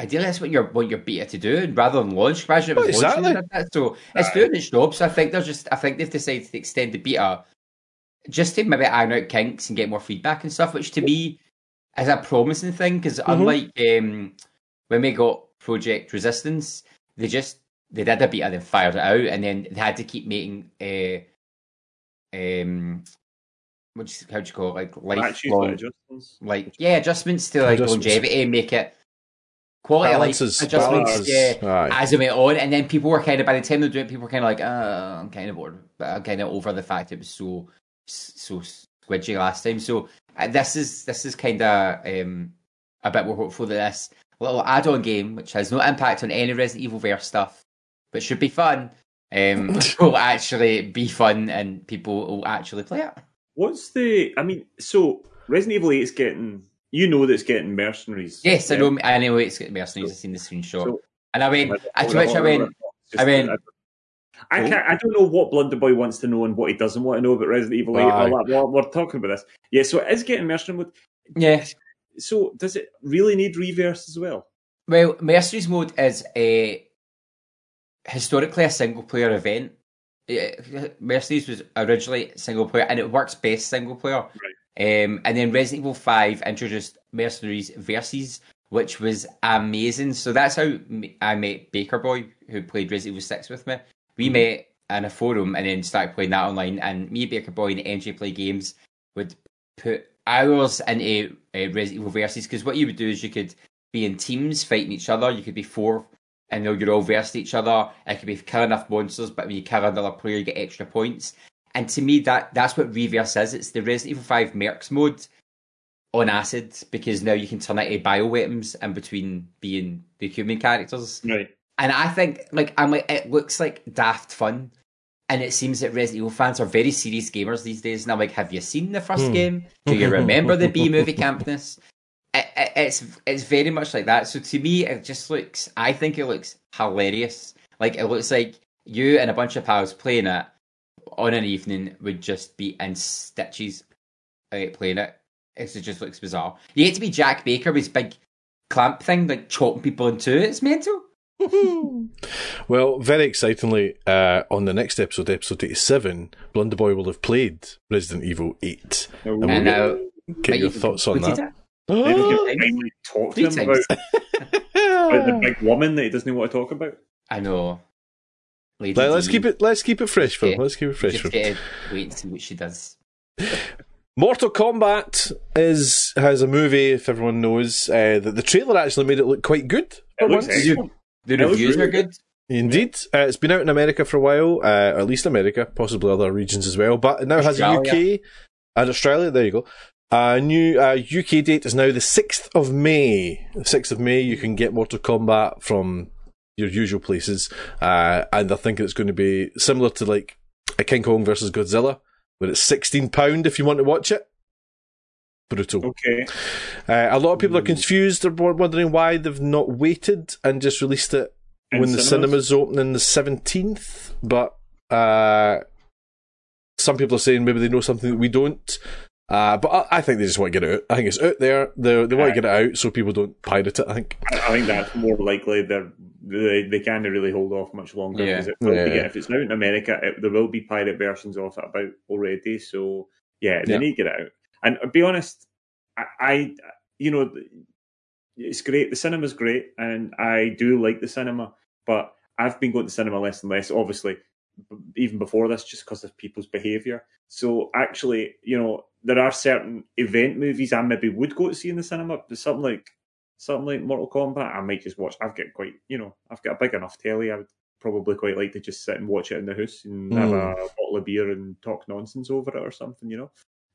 ideally that's what you're what you're beta to do rather than launch. Imagine it was launching exactly. that. So it's doing its job. So I think they're just I think they've decided to extend the beta just to maybe iron out kinks and get more feedback and stuff, which to me is a promising thing because unlike um, when we got Project Resistance, they just they did a beta, then fired it out, and then they had to keep making uh, um, which how do you call it, like lifelong, adjustments. like yeah, adjustments to like Adjustments. longevity, make it quality Balances, of life adjustments balances. yeah, Aye. as it went on. And then people were kind of, by the time they were doing it, people were kind of like, uh, I'm kind of bored. But I'm kind of over the fact it was so so squidgy last time. So uh, this is this is kind of um, a bit more hopeful that this little add-on game, which has no impact on any Resident Evil verse stuff, but should be fun, um, [laughs] will actually be fun and people will actually play it. What's the? I mean, so Resident Evil Eight is getting. You know that it's getting mercenaries. Yes, I know. I know it's got mercenaries. I've seen the screenshot, So- and I went. I, to which I went. I mean- I can't. I don't know what Blunderboy wants to know and what he doesn't want to know about Resident Evil Eight. Aye. Well, well, we're talking about this. Yeah, so it is getting mercenary mode. Yeah. So does it really need Re:Verse as well? Well, Mercenaries mode is a historically a single player event. Eh, Mercenaries was originally single player, and it works best single player. Um, and then Resident Evil Five introduced Mercenaries versus, which was amazing. So that's how I met Baker Boy, who played Resident Evil Six with me. We met in a forum and then started playing that online. And me, Baker Boy, and NJ Play Games would put hours into uh, Resident Evil versus because what you would do is you could be in teams fighting each other. You could be four, and you're all versed each other. It could be kill enough monsters, but when you kill another player, you get extra points. And to me, that that's what Re:Verse is. It's the Resident Evil Five Mercs mode on acid because now you can turn it into bioweapons in between being the human characters. Right. And I think, like, I'm like, it looks like daft fun. And it seems that Resident Evil fans are very serious gamers these days. And I'm like, have you seen the first Hmm. game? Do you remember the B [laughs] movie campness? It, it, it's it's very much like that. So to me, it just looks. I think it looks hilarious. Like it looks like you and a bunch of pals playing it on an evening would just be in stitches uh, playing it. It just looks bizarre. You get to be Jack Baker with his big clamp thing, like chopping people in two. It's mental. [laughs] Well, very excitingly, uh, on the next episode, episode 87, Blunderboy will have played Resident Evil 8. No, And And we'll now, Get your thoughts on that. Maybe you can talk to him about, about the big woman that he doesn't want to talk about. I know. Lady Let, us keep it. Let's keep it fresh for him. Yeah. Let's keep it fresh for Just get to wait and see what she does. [laughs] Mortal Kombat is has a movie. If everyone knows, uh, that the trailer actually made it look quite good. It looks once. excellent. The reviews really are good. Indeed, uh, it's been out in America for a while, uh, or at least America, possibly other regions as well. But it now has a UK and Australia. There you go. A new uh, UK date is now the sixth of May. The sixth of May, you can get Mortal Kombat from your usual places, uh, and I think it's going to be similar to like a King Kong versus Godzilla, where it's sixteen pound if you want to watch it. Brutal. Okay. Uh, a lot of people are confused. They're wondering why they've not waited and just released it In when the cinemas? cinemas open the 17th. But uh, some people are saying maybe they know something that we don't. Uh, but I, I think they just want to get it out. I think it's out there. They, they want to get it out so people don't pirate it, I think. I, I think that's more likely. They're, they they can't really hold off much longer Yeah. it will be, if it's out in America, it, there will be pirate versions of it about already. So yeah, they Yeah. need to get it out. And to be honest, I, I you know it's great. The cinema's great, and I do like the cinema. But I've been going to cinema less and less, obviously, even before this, just because of people's behaviour. So actually, you know, there are certain event movies I maybe would go to see in the cinema, but something like something like Mortal Kombat, I might just watch. I've got quite, you know, I've got a big enough telly. I would probably quite like to just sit and watch it in the house and have Hmm. a bottle of beer and talk nonsense over it or something, you know.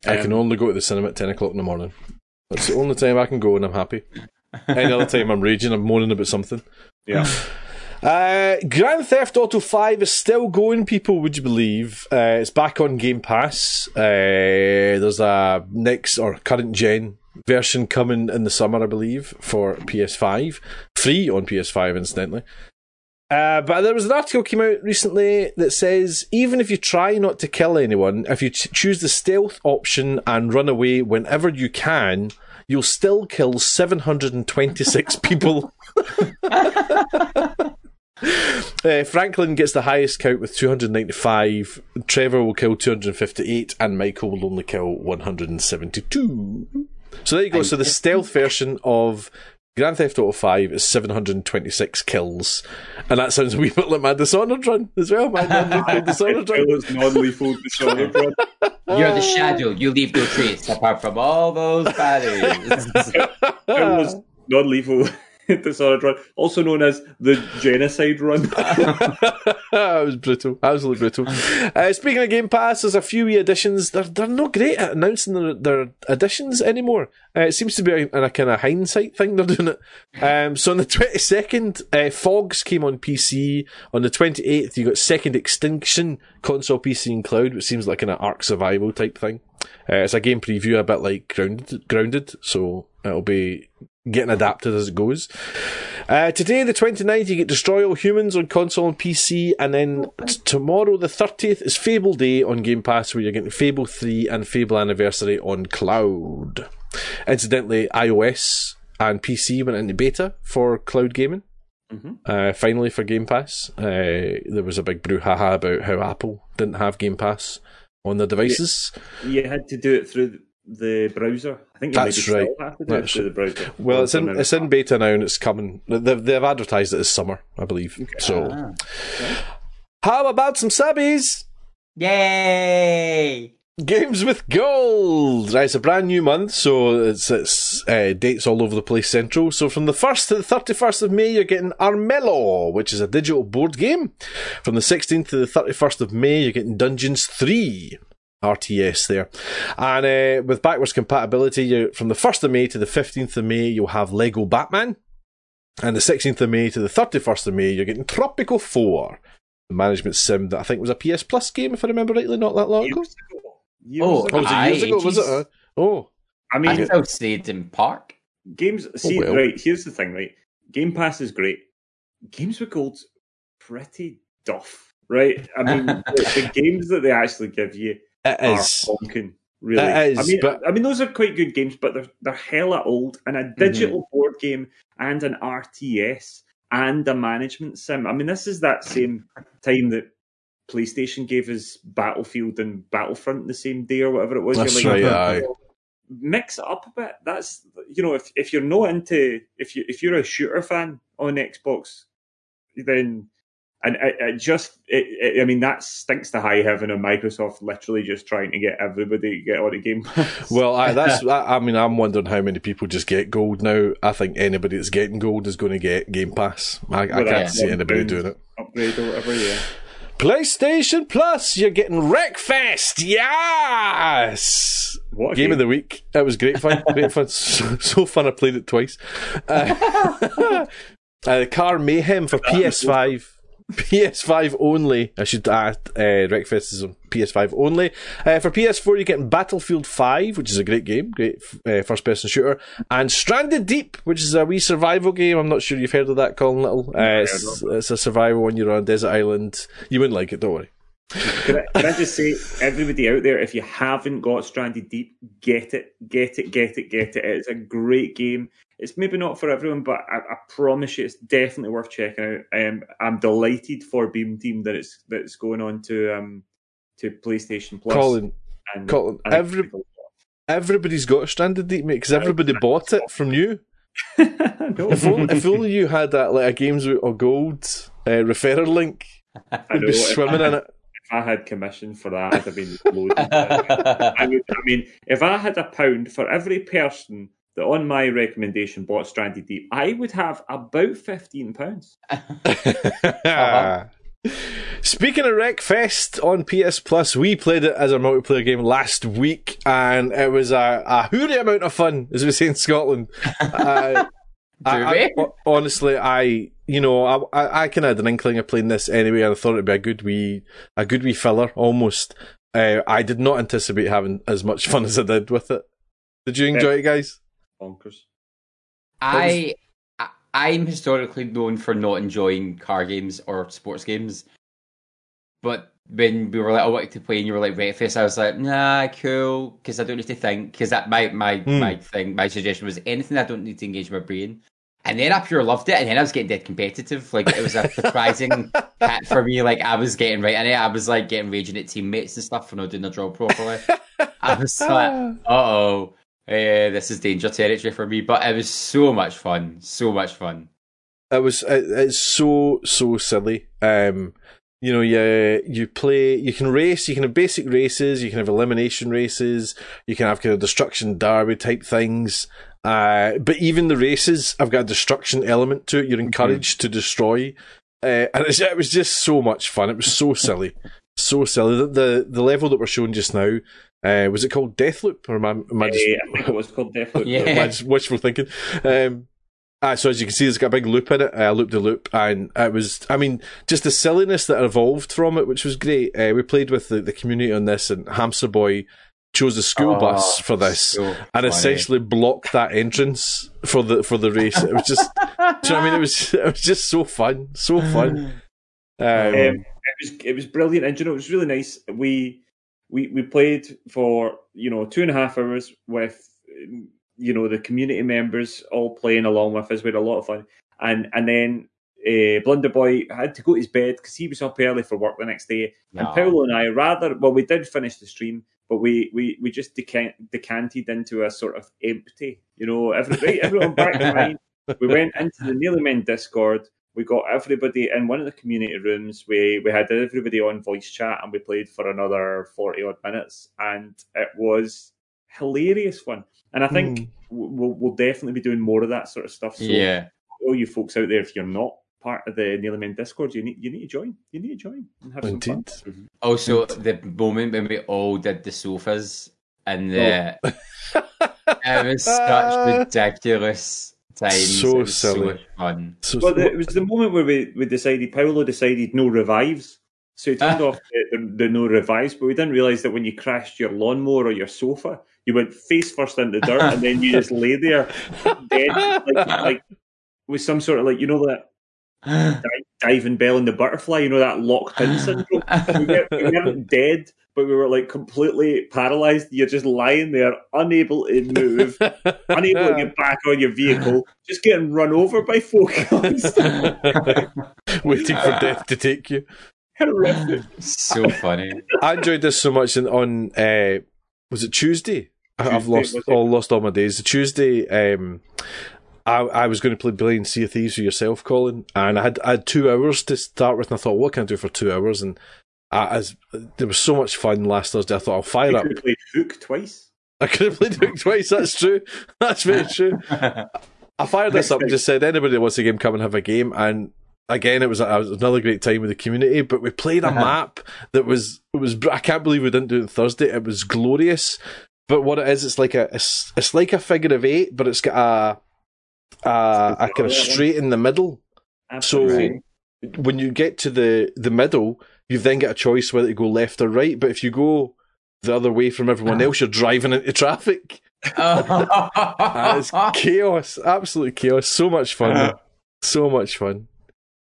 I can Um, only go to the cinema at 10 o'clock in the morning. That's the only time I can go and I'm happy. Any other time I'm raging, I'm moaning about something. Yeah. [laughs] Uh, Grand Theft Auto 5 is still going, people, would you believe? Uh, it's back on Game Pass. Uh, there's a next or current gen version coming in the summer, I believe, for PS5. Free on PS5, incidentally. Uh, but there was an article came out recently that says even if you try not to kill anyone, if you ch- choose the stealth option and run away whenever you can, you'll still kill 726 [laughs] people. [laughs] Uh, Franklin gets the highest count with 295. Trevor will kill 258, and Michael will only kill 172. So there you go. So the stealth version of Grand Theft Auto 5 is 726 kills, and that sounds a wee [laughs] bit like my Dishonored run as well. My non-lethal [laughs] Dishonored run. It was non-lethal Dishonored run. You're the shadow. You leave no trace apart from all those bodies. [laughs] It was non-lethal [laughs] Dishonored run, also known as the genocide run. [laughs] that was brutal, absolutely brutal. Uh, speaking of Game Pass, there's a few wee additions. They're they're not great at announcing their, their additions anymore. Uh, it seems to be in a kind of hindsight thing they're doing it. Um, so on the 22nd, uh, Fogs came on PC. On the 28th, you got Second Extinction console, PC, and cloud, which seems like an Ark Survival type thing. Uh, it's a game preview, a bit like Grounded, Grounded, so it'll be getting adapted as it goes. Uh, today, the 29th, you get Destroy All Humans on console and PC, and then t- tomorrow, the 30th, is Fable Day on Game Pass, where you're getting Fable 3 and Fable Anniversary on cloud. Incidentally, iOS and PC went into beta for cloud gaming. Mm-hmm. Uh, finally, for Game Pass, uh, there was a big brouhaha about how Apple didn't have Game Pass on their devices. You had to do it through the browser. I think That's maybe right. still have to do That's it the browser. Well, it's in Something it's in beta now and it's coming. They've, they've advertised it as summer, I believe. So, Ah. how about some subbies? Yay! Games with gold. Right, it's a brand new month, so it's it's uh, dates all over the place. Central. So from the first to the thirty first of May, you're getting Armello, which is a digital board game. From the sixteenth to the thirty first of May, you're getting Dungeons Three. RTS there. And uh, with backwards compatibility, you from the 1st of May to the 15th of May, you'll have Lego Batman. And the 16th of May to the 31st of May, you're getting Tropico 4, the management sim that I think was a PS Plus game, if I remember rightly, not that long ago. Years ago. Years Oh, ago. Oh, was it years Aye, ago? Was it? Uh, oh, I mean, I mean, still stayed in Park. games. See, well. right. Here's the thing. Right, Game Pass is great. Games with Gold's pretty duff. Right. I mean, [laughs] the, the games that they actually give you it are honking. Really, It is, I mean, but- I mean, those are quite good games, but they're they're hella old. And a mm-hmm. digital board game and an RTS and a management sim. I mean, this is that same time that PlayStation gave us Battlefield and Battlefront the same day or whatever it was. That's You're like, right. Mix it up a bit. That's you know, if if you're not into if you if you're a shooter fan on Xbox, then and it, it just, it, it, I mean, that stinks to high heaven of Microsoft literally just trying to get everybody to get on a Game Pass. [laughs] Well, I, that's. I, I mean, I'm wondering how many people just get gold now. I think anybody that's getting gold is going to get Game Pass. I, I can't yeah. see anybody doing it. upgrade or whatever, yeah. PlayStation Plus, you're getting Wreckfest. Yes. What a Game of the week. It was great fun. [laughs] great fun. So, so fun. I played it twice. Uh, [laughs] uh, Car Mayhem for PS5. PS5 only. I should add, uh, Wreckfest is on PS5 only. Uh, for PS4, you're getting Battlefield 5, which is a great game, great uh, first person shooter, and Stranded Deep, which is a wee survival game. I'm not sure you've heard of that, Colin Little. Uh, it's, it's a survival when you're on a desert island. You wouldn't like it, don't worry. Can I, can I just say, everybody out there, if you haven't got Stranded Deep, get it, get it, get it, get it. It's a great game. It's maybe not for everyone, but I, I promise you, it's definitely worth checking out. Um, I'm delighted for Beam Team that it's that it's going on to um to PlayStation Plus. Colin, and, Colin, and every- everybody's got a Stranded Deep, mate, because everybody bought it from you. [laughs] no, If only, if only you had that, like a Games a Gold uh, referrer link, you'd be swimming I in it. If I had commission for that, I'd have been loaded. [laughs] I, would, I mean, if I had a pound for every person that on my recommendation bought Stranded Deep, I would have about fifteen pounds. [laughs] Speaking of Wreckfest on PS Plus, we played it as a multiplayer game last week, and it was a, a hooray amount of fun, as we say in Scotland. Uh, [laughs] I, I- we? honestly, I you know I I, I kind of had an inkling of playing this anyway, and I thought it'd be a good wee a good wee filler almost. Uh, I did not anticipate having as much fun as I did with it. Did you enjoy it, guys? Bonkers. I, I I'm historically known for not enjoying car games or sports games, but when we were like, I wanted to play, and you were like, Breakfast, I was like, nah, cool, because I don't need to think. Because that my my Hmm. my thing, my suggestion was anything I don't need to engage my brain. And then I pure loved it, and then I was getting dead competitive. Like it was a surprising [laughs] hit for me. Like I was getting right in it. I was like getting raging at teammates and stuff for not doing the job properly. I was like, uh oh, uh, this is danger territory for me. But it was so much fun, so much fun. It was it, it's so so silly. Um, you know, you you play, you can race, you can have basic races, you can have elimination races, you can have kind of destruction derby type things, Uh, but even the races have got a destruction element to it. You're encouraged to destroy, uh, and it's, it was just so much fun. It was so silly, so silly. The the, the level that we're showing just now. Uh, was it called Deathloop? Or am I, am I just, Eh, I think it was called Deathloop. Yeah. am I just wishful thinking? Um, ah, so as you can see, it's got a big loop in it, uh, loop the loop, and it was, I mean, just the silliness that evolved from it, which was great. Uh, we played with the, the community on this, and Hamster Boy chose a school Oh, bus for this, so and funny. essentially blocked that entrance for the for the race. It was just, do you know what I mean? It was it was just so fun, so fun. [laughs] Um, Um, it was it was brilliant, and you know it was really nice. We we we played for you know two and a half hours with you know the community members all playing along with us. We had a lot of fun, and and then uh, Blunder Boy had to go to his bed because he was up early for work the next day. And. Paolo and I, rather well, we did finish the stream, but we we we just decant, decanted into a sort of empty. You know, every, right, everyone back in [laughs] line. We went into the Nearly Men Discord. We got everybody in one of the community rooms. We we had everybody on voice chat, and we played for another forty odd minutes, and it was hilarious fun. And I think Hmm. we'll we'll definitely be doing more of that sort of stuff. So, yeah. all you folks out there, if you're not part of the Nearly Men Discord, you need you need to join. You need to join and have some fun. indeed. Also, the moment when we all did the sofas and the [laughs] it was such ridiculous times. So it was so silly. much fun. So, Well, the, it was the moment where we, we decided, Paolo decided no revives. So he turned [laughs] off the, the, the no revives, but we didn't realise that when you crashed your lawnmower or your sofa, you went face first into the dirt and then you just lay there [laughs] dead, like, like with some sort of like, you know, that [sighs] diving bell and the butterfly, you know, that locked in syndrome. We, were, we weren't dead, but we were like completely paralysed. You're just lying there, unable to move, [laughs] unable to get back on your vehicle, just getting run over by folk. [laughs] waiting for death to take you. Horrific. so funny. I enjoyed this so much in, on uh, was it Tuesday? I- I've lost all lost all my days. The Tuesday, um, I I was going to play playing Sea of Thieves with yourself, Colin, and I had I had two hours to start with, and I thought, what can I do for two hours? And I, as there was so much fun last Thursday, I thought I'll fire You up. could have played Hook twice. I could have played Hook twice. That's true. [laughs] That's very [laughs] true. I fired this up and just said, anybody that wants a game, come and have a game. And again, it was, it was another great time with the community. But we played a Uh-huh. map that was it was. I can't believe we didn't do it Thursday. It was glorious. But what it is, it's like a it's, it's like a figure of eight, but it's got a a, a kind of straight in the middle. Absolutely. So when you get to the the middle, you've then got a choice whether to go left or right. But if you go the other way from everyone else, you're driving into traffic. It's [laughs] chaos, absolute chaos. So much fun, Uh-huh. so much fun.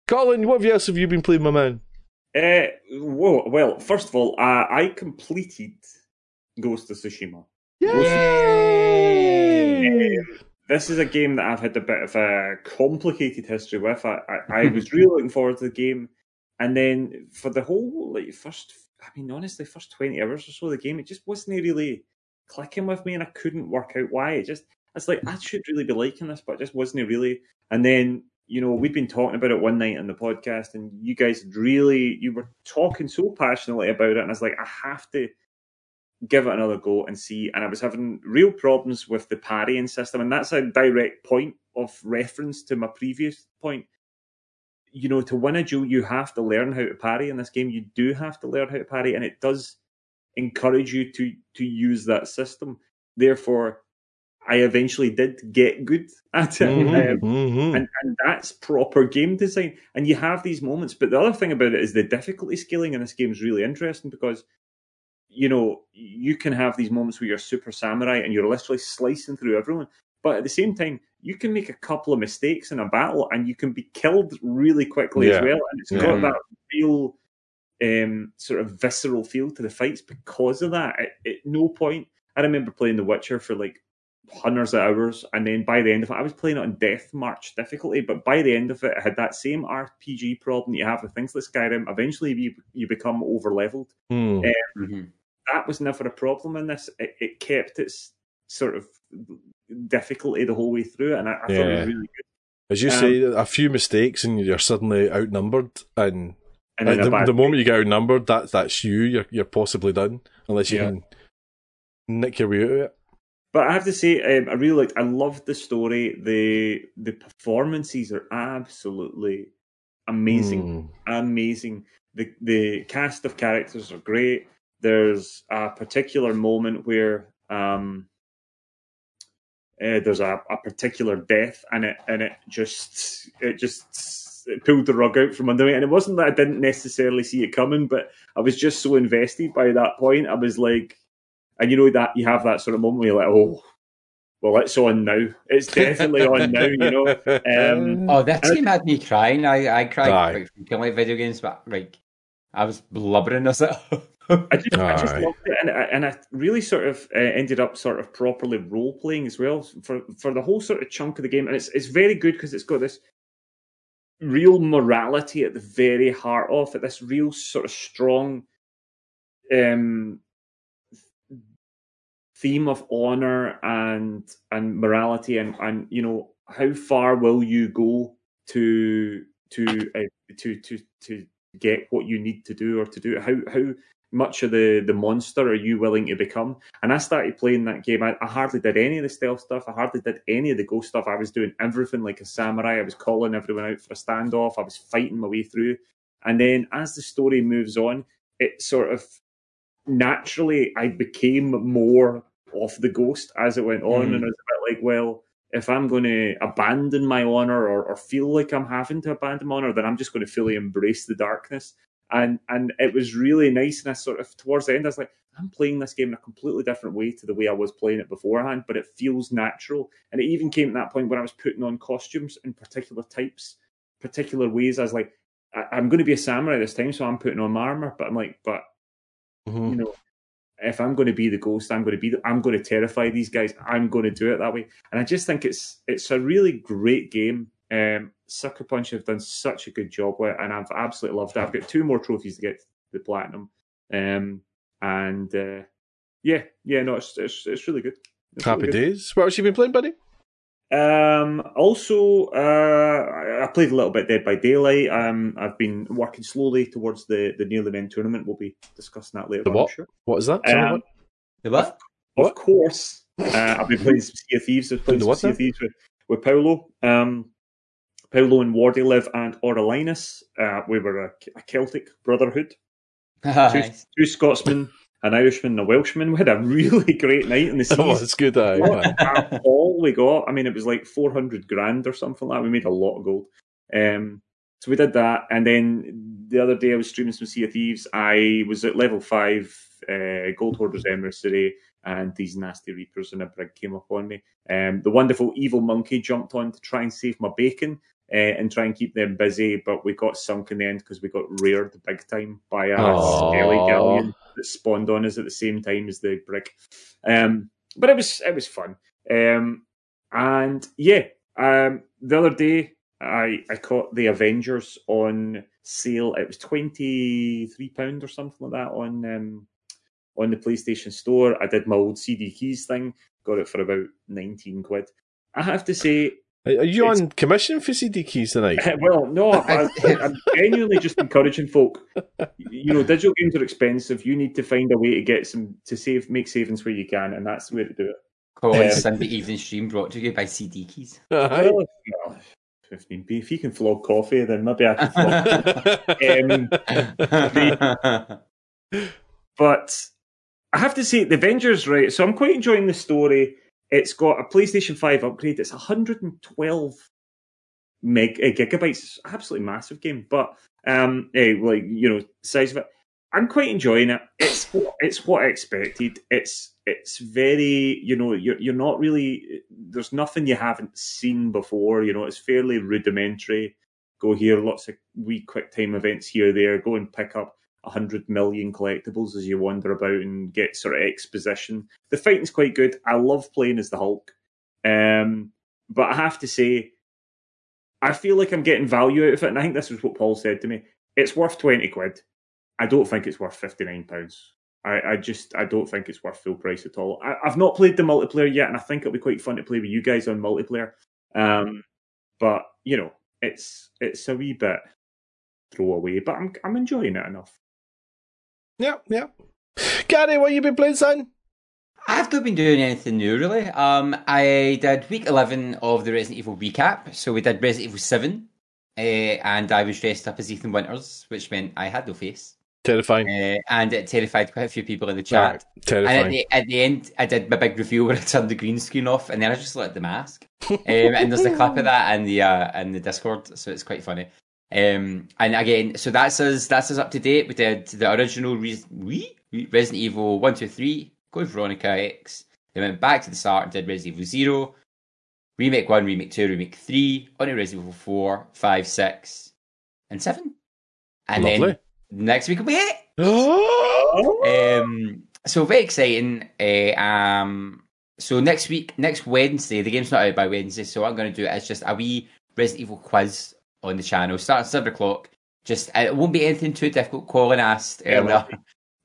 Colin, what else have you been playing, my man? Uh, whoa, well, first of all, uh, I completed Ghost of Tsushima. Yay! This is a game that I've had a bit of a complicated history with. I, I, I was [laughs] really looking forward to the game, and then for the whole like first, I mean, honestly, first twenty hours or so of the game, it just wasn't really clicking with me, and I couldn't work out why. It just, it's like I should really be liking this, but it just wasn't really. And then you know, we'd been talking about it one night on the podcast, and you guys really, you were talking so passionately about it, and I was like, I have to give it another go and see. And I was having real problems with the parrying system, and that's a direct point of reference to my previous point. You know, to win a duel, you have to learn how to parry in this game. You do have to learn how to parry, and it does encourage you to to use that system. Therefore, I eventually did get good [laughs] at it. Mhm, Um, mhm. and, and that's proper game design. And you have these moments, but the other thing about it is the difficulty scaling in this game is really interesting because you know you can have these moments where you're super samurai and you're literally slicing through everyone, but at the same time you can make a couple of mistakes in a battle and you can be killed really quickly Yeah. as well. And it's Yeah. got that real um, sort of visceral feel to the fights because of that. At, at no point, I remember playing The Witcher for like hundreds of hours, and then by the end of it, I was playing it on Death March difficulty. But by the end of it, I had that same RPG problem you have with things like Skyrim. Eventually, you you become over leveled. Hmm. Mhm. That was never a problem in this. It, it kept its sort of difficulty the whole way through, and I, I thought it was really good. As you um, say, a few mistakes and you're suddenly outnumbered, and And like, the, the moment you get outnumbered, that's that's you. You're you're possibly done unless you Yeah. can nick your way out of it. but I have to say, um, I really liked. I loved the story. the The performances are absolutely amazing, Mm. amazing. The the cast of characters are great. There's a particular moment where um, uh, there's a, a particular death, and it and it just it just it pulled the rug out from under me. And it wasn't that I didn't necessarily see it coming, but I was just so invested by that point. I was like, and you know that you have that sort of moment where you're like, oh, well, it's on now. It's [laughs] definitely on now. You know. Um, [laughs] Oh, that team had me crying. I, I cried Aye. quite frequently at video games, but like I was blubbering as it. [laughs] [laughs] I just, I just loved it, and I, and I really sort of uh, ended up sort of properly role playing as well for for the whole sort of chunk of the game, and it's it's very good because it's got this real morality at the very heart of it. This real sort of strong um, theme of honor and and morality, and and you know how far will you go to to uh, to to to get what you need to do or to do it? How how much of the the monster are you willing to become? And I started playing that game. I, I hardly did any of the stealth stuff. I hardly did any of the ghost stuff. I was doing everything like a samurai. I was calling everyone out for a standoff. I was fighting my way through. And then as the story moves on, it sort of naturally I became more of the ghost as it went on, Mm. and it was a bit like, well, if I'm going to abandon my honor or, or feel like I'm having to abandon my honor, then I'm just going to fully embrace the darkness. And and it was really nice. And I sort of towards the end, I was like, I'm playing this game in a completely different way to the way I was playing it beforehand, but it feels natural. And it even came to that point when I was putting on costumes in particular types, particular ways. I was like, I, I'm going to be a samurai this time, so I'm putting on my armor. But I'm like, but Mhm. you know, if I'm going to be the ghost, I'm going to be, the, I'm going to terrify these guys. I'm going to do it that way. And I just think it's it's a really great game. Um, Sucker Punch have done such a good job with it, and I've absolutely loved it. I've got two more trophies to get to the platinum, um, and uh, yeah, yeah, no, it's it's, it's really good. It's Happy really good. days. What else you been playing, buddy? Um, also, uh, I- I played a little bit Dead by Daylight. Um, I've been working slowly towards the the Nearly Men tournament. We'll be discussing that later. The what? sure. What is that? Sorry, Um, what? The what? Of What? course, uh, I've been playing some Sea of Thieves. I've played some Sea of Thieves with, with Paolo. Um, Paolo and Wardy live and Orlinus. Uh, we were a, a Celtic brotherhood. [laughs] Two, Nice. two Scotsmen, an Irishman, and a Welshman. [laughs] We had a really great night in the seas. Oh, it's good. Aye, aye. All we got. I mean, it was like 400 grand or something like that. We made a lot of gold. Um, so we did that. And then the other day I was streaming some Sea of Thieves. I was at level five, uh, Gold Hoarders Emissary, and these nasty reapers in a brig came up on me. Um, the wonderful evil monkey jumped on to try and save my bacon. Uh, and try and keep them busy, but we got sunk in the end because we got reared big time by a skelly galleon that spawned on us at the same time as the brig. Um, but it was it was fun. Um, and yeah, um, the other day I I caught the Avengers on sale. It was twenty three pound or something like that on um, on the PlayStation Store. I did my old CD keys thing, got it for about nineteen quid. I have to say, Are you It's- on commission for CD keys tonight? [laughs] well, no, I, I'm genuinely just encouraging folk. [laughs] You know, digital games are expensive. You need to find a way to get some to save, make savings where you can, and that's the way to do it. Colin's Um, Sunday evening stream brought to you by CD Keys. [laughs] Aye. Well, well, if need if you can flog coffee, then maybe I can flog. um, but I have to say, the Avengers, right? So I'm quite enjoying the story. It's got a PlayStation 5 upgrade. It's 112 meg uh, gigabytes. It's absolutely massive game, but um, eh, like you know, size of it. I'm quite enjoying it. It's what- it's what I expected. It's it's very you know you're you're not really there's nothing you haven't seen before. You know, it's fairly rudimentary. Go here, lots of wee quick time events here there. Go and pick up a hundred million collectibles as you wander about and get sort of exposition. The fighting's quite good. I love playing as the Hulk, um, but I have to say, I feel like I'm getting value out of it, and I think this is what Paul said to me. It's worth twenty quid. I don't think it's worth fifty nine pounds. I, I just I don't think it's worth full price at all. I, I've not played the multiplayer yet, and I think it'll be quite fun to play with you guys on multiplayer. Um, but you know, it's it's a wee bit throwaway, but I'm I'm enjoying it enough. Yeah, yeah. Gary, what you been playing, son? I've not been doing anything new really. Um, I did week eleven of the Resident Evil recap. So we did Resident Evil Seven, uh, and I was dressed up as Ethan Winters, which meant I had no face, Terrifying. uh, and it terrified quite a few people in the chat. And at Terrifying. the, at the end, I did my big reveal where I turned the green screen off, and then I just lit the mask. [laughs] um, and there's a clip of that in the uh, in the Discord, so it's quite funny. Um, and again, so that's us. That's us up to date. We did the original Re- Re- Resident Evil one, two, three. Code Veronica X. They went back to the start and did Resident Evil Zero, Remake One, Remake Two, Remake Three, on to Resident Evil Four, Five, Six, and Seven. And Lovely. then next week will be it. [gasps] Um, so very exciting. Uh, um, so next week, next Wednesday, the game's not out by Wednesday. So what I'm going to do is just a wee Resident Evil quiz on the channel. Start at seven o'clock. Just uh, it won't be anything too difficult. Colin asked earlier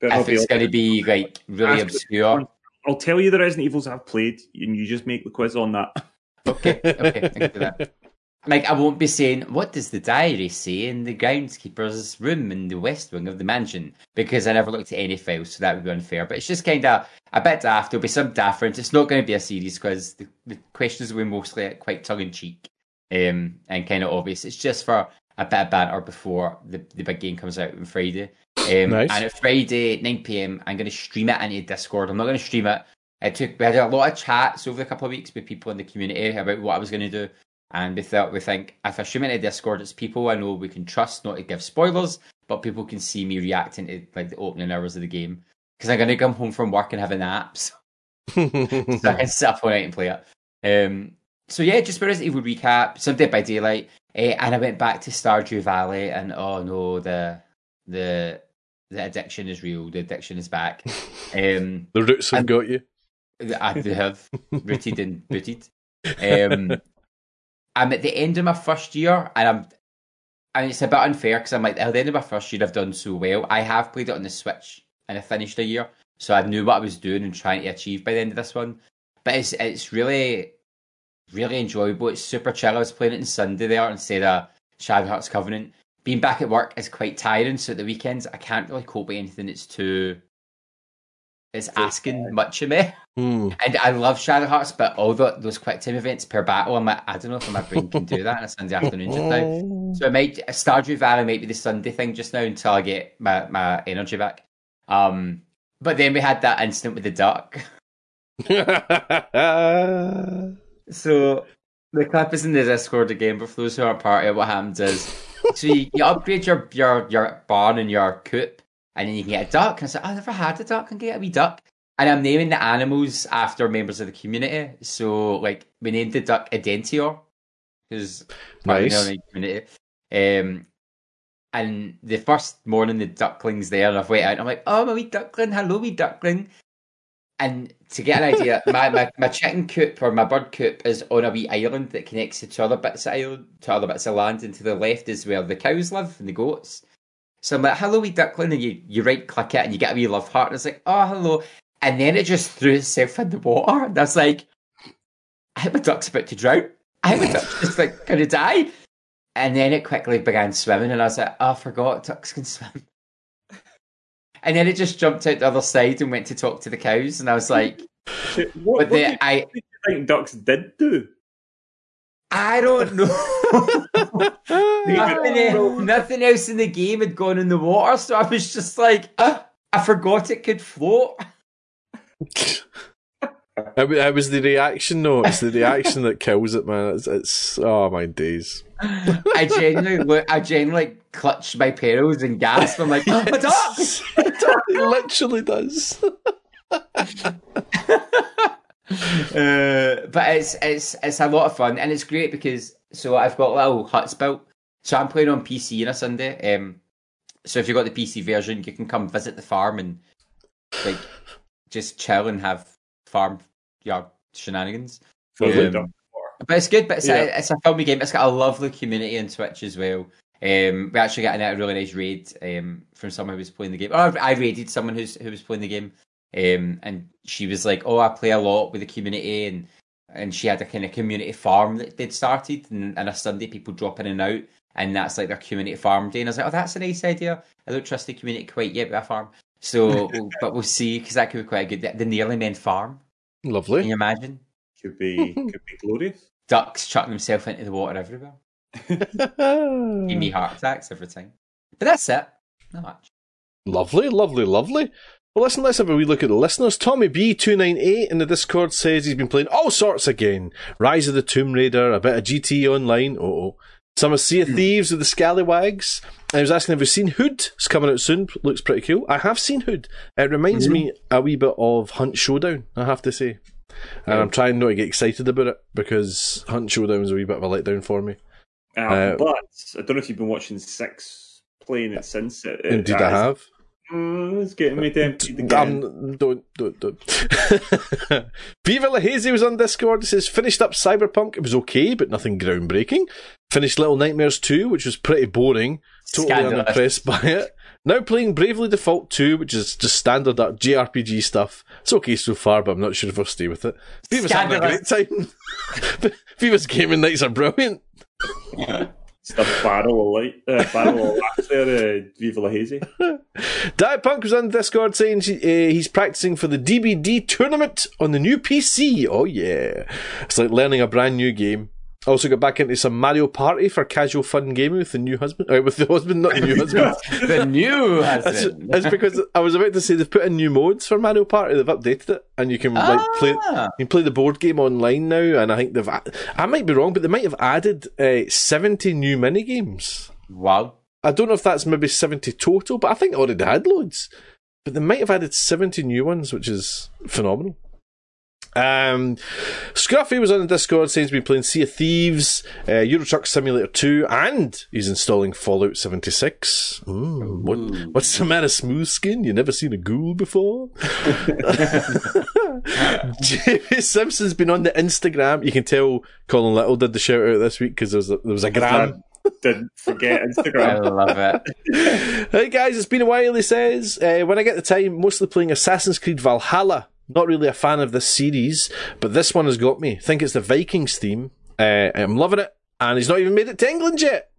if it's going to be like really Ask obscure. I'll tell you the Resident Evils I've played, and you just make the quiz on that. Okay, okay, I can do that. [laughs] Like I won't be saying what does the diary say in the groundskeeper's room in the west wing of the mansion because I never looked at any files, so that would be unfair. But it's just kind of a bit daft. There'll be some difference. It's not going to be a series quiz. The, the questions will be mostly quite tongue in cheek um, and kind of obvious. It's just for a bit of banter before the, the big game comes out on Friday. Um, Nice. And at Friday, 9 pm, I'm going to stream it into Discord. I'm not going to stream it. It took we had a lot of chats over a couple of weeks with people in the community about what I was going to do, and we thought we think if I stream it into Discord, it's people I know we can trust, not to give spoilers, but people can see me reacting to like the opening hours of the game because I'm going to come home from work and have a nap, so so I can sit up all night and play it. Um, so yeah, just for Resident Evil recap, some Dead by Daylight, uh, and I went back to Stardew Valley, and oh no, the the the addiction is real. The addiction is back. [laughs] Um, the roots have got you. I have [laughs] rooted and booted. Um, I'm at the end of my first year, and I'm. And it's a bit unfair because I'm like at the end of my first year, I've done so well. I have played it on the Switch, and I finished a year, so I knew what I was doing and trying to achieve by the end of this one. But it's it's really, really enjoyable. It's super chill. I was playing it on Sunday there instead of Shadow Hearts Covenant. Being back at work is quite tiring, so at the weekends I can't really cope with anything that's too. It's asking much of me. Hmm. And I love Shadow Hearts, but all the, those quick time events per battle, I'm like, I don't know if my brain can do that on a Sunday afternoon just now. So it might Stardew Valley might be the Sunday thing just now until I get my, my energy back. Um, but then we had that incident with the duck. [laughs] So the clip is in the Discord again, but for those who aren't part of it, what happens is [laughs] so you, you upgrade your, your your barn and your coop, and then you can get a duck. And I said, "Oh, I've never had a duck and get a wee duck. And I'm naming the animals after members of the community. So like we named the duck Identior because Nice. the community. Um, and the first morning the duckling's there, and I've waited out. And I'm like, "Oh, my wee duckling, hello, wee duckling." And to get an idea, my, my, my chicken coop or my bird coop is on a wee island that connects to other bits of island, to other bits of land, and to the left is where the cows live and the goats. So I'm like, hello, wee duckling, and you, you right click it and you get a wee love heart, and it's like, oh, hello. And then it just threw itself in the water, and I was like, I think my duck's about to drown. I think my duck's just like gonna die. And then it quickly began swimming, and I was like, oh, I forgot ducks can swim. And then it just jumped out the other side and went to talk to the cows, and I was like, What, but what do then you I think ducks did do? I don't know. [laughs] nothing, el- nothing else in the game had gone in the water, so I was just like, uh, I forgot it could float. [laughs] It, it was the reaction, though. It's the reaction that kills it, man. It's, it's oh my days. I genuinely look, I genuinely clutched my pearls and gasped. I'm like, oh, duck! [laughs] it literally does. [laughs] Uh, but it's it's it's a lot of fun and it's great because so I've got little huts built. So I'm playing on PC on a Sunday. Um, so if you've got the PC version, you can come visit the farm and like just chill and have farm yard shenanigans. Um. But it's good. But it's, Yeah. a, it's a filmy game. It's got a lovely community on Twitch as well. Um, we actually got a really nice raid um, from someone who was playing the game. Oh, I raided someone who's who was playing the game, um, and she was like, "Oh, I play a lot with the community," and and she had a kind of community farm that they'd started, and, and a Sunday people drop in and out, and that's like their community farm day. And I was like, "Oh, that's a nice idea. I don't trust the community quite yet with a farm." So, [laughs] but we'll see because that could be quite good. The, the Nearly Men farm. Can you imagine? Could be [laughs] could be glorious. Ducks chucking themselves into the water everywhere. [laughs] Give me heart attacks every time. But that's it. Not much. Lovely, lovely, lovely. Well, listen, let's have a wee look at the listeners. Tommy B298 in the Discord says he's been playing all sorts again. Rise of the Tomb Raider, a bit of GT Online, oh, some of Sea of Thieves with the Scallywags. He was asking, have we seen Hood? It's coming out soon. Looks pretty cool. I have seen Hood. It reminds me a wee bit of Hunt Showdown, I have to say. And I'm trying not to get excited about it because Hunt Showdown was a wee bit of a letdown for me. Um, Uh, but I don't know if you've been watching Six playing it since. It, Indeed, I is- have. Mm, it's getting me tempted again. Um, don't, don't, don't. [laughs] Viva La Hazy was on Discord. It says, finished up Cyberpunk. It was okay, but nothing groundbreaking. Finished Little Nightmares 2, which was pretty boring. Totally Scandalous. unimpressed by it. Now playing Bravely Default 2, which is just standard up JRPG stuff. It's okay so far, but I'm not sure if I'll stay with it. Viva's having a great time. [laughs] Viva's gaming nights are brilliant. Stuff barrel of light, uh, barrel of laughs there. Uh, Viva La Hazy. [laughs] Diet Punk was on Discord saying she, uh, he's practicing for the DBD tournament on the new PC. Oh yeah, it's like learning a brand new game. I also got back into some Mario Party for casual fun gaming with the new husband. Uh, with the husband, not the new husband. [laughs] The new husband. that's because I was about to say they've put in new modes for Mario Party. They've updated it, and you can like play. Ah. You can play the board game online now, and I think they've. I might be wrong, but they might have added uh, seventy new mini games. Wow. I don't know if that's maybe 70 total, but I think it already had loads. But they might have added 70 new ones, which is phenomenal. Um, Scruffy was on the Discord saying he's been playing Sea of Thieves, uh, Euro Truck Simulator 2, and he's installing Fallout 76. Mm, what, what's the matter, Smooth Skin? You never seen a ghoul before? [laughs] [laughs] Jamie Simpson's been on the Instagram. You can tell Colin Little did the shout out this week because there was a, there was a gram. Didn't forget Instagram. I love it. [laughs] Hey guys, it's been a while, he says. Uh, when I get the time, mostly playing Assassin's Creed Valhalla. Not really a fan of this series, but this one has got me. I think it's the Vikings theme. Uh, I'm loving it, and he's not even made it to England yet.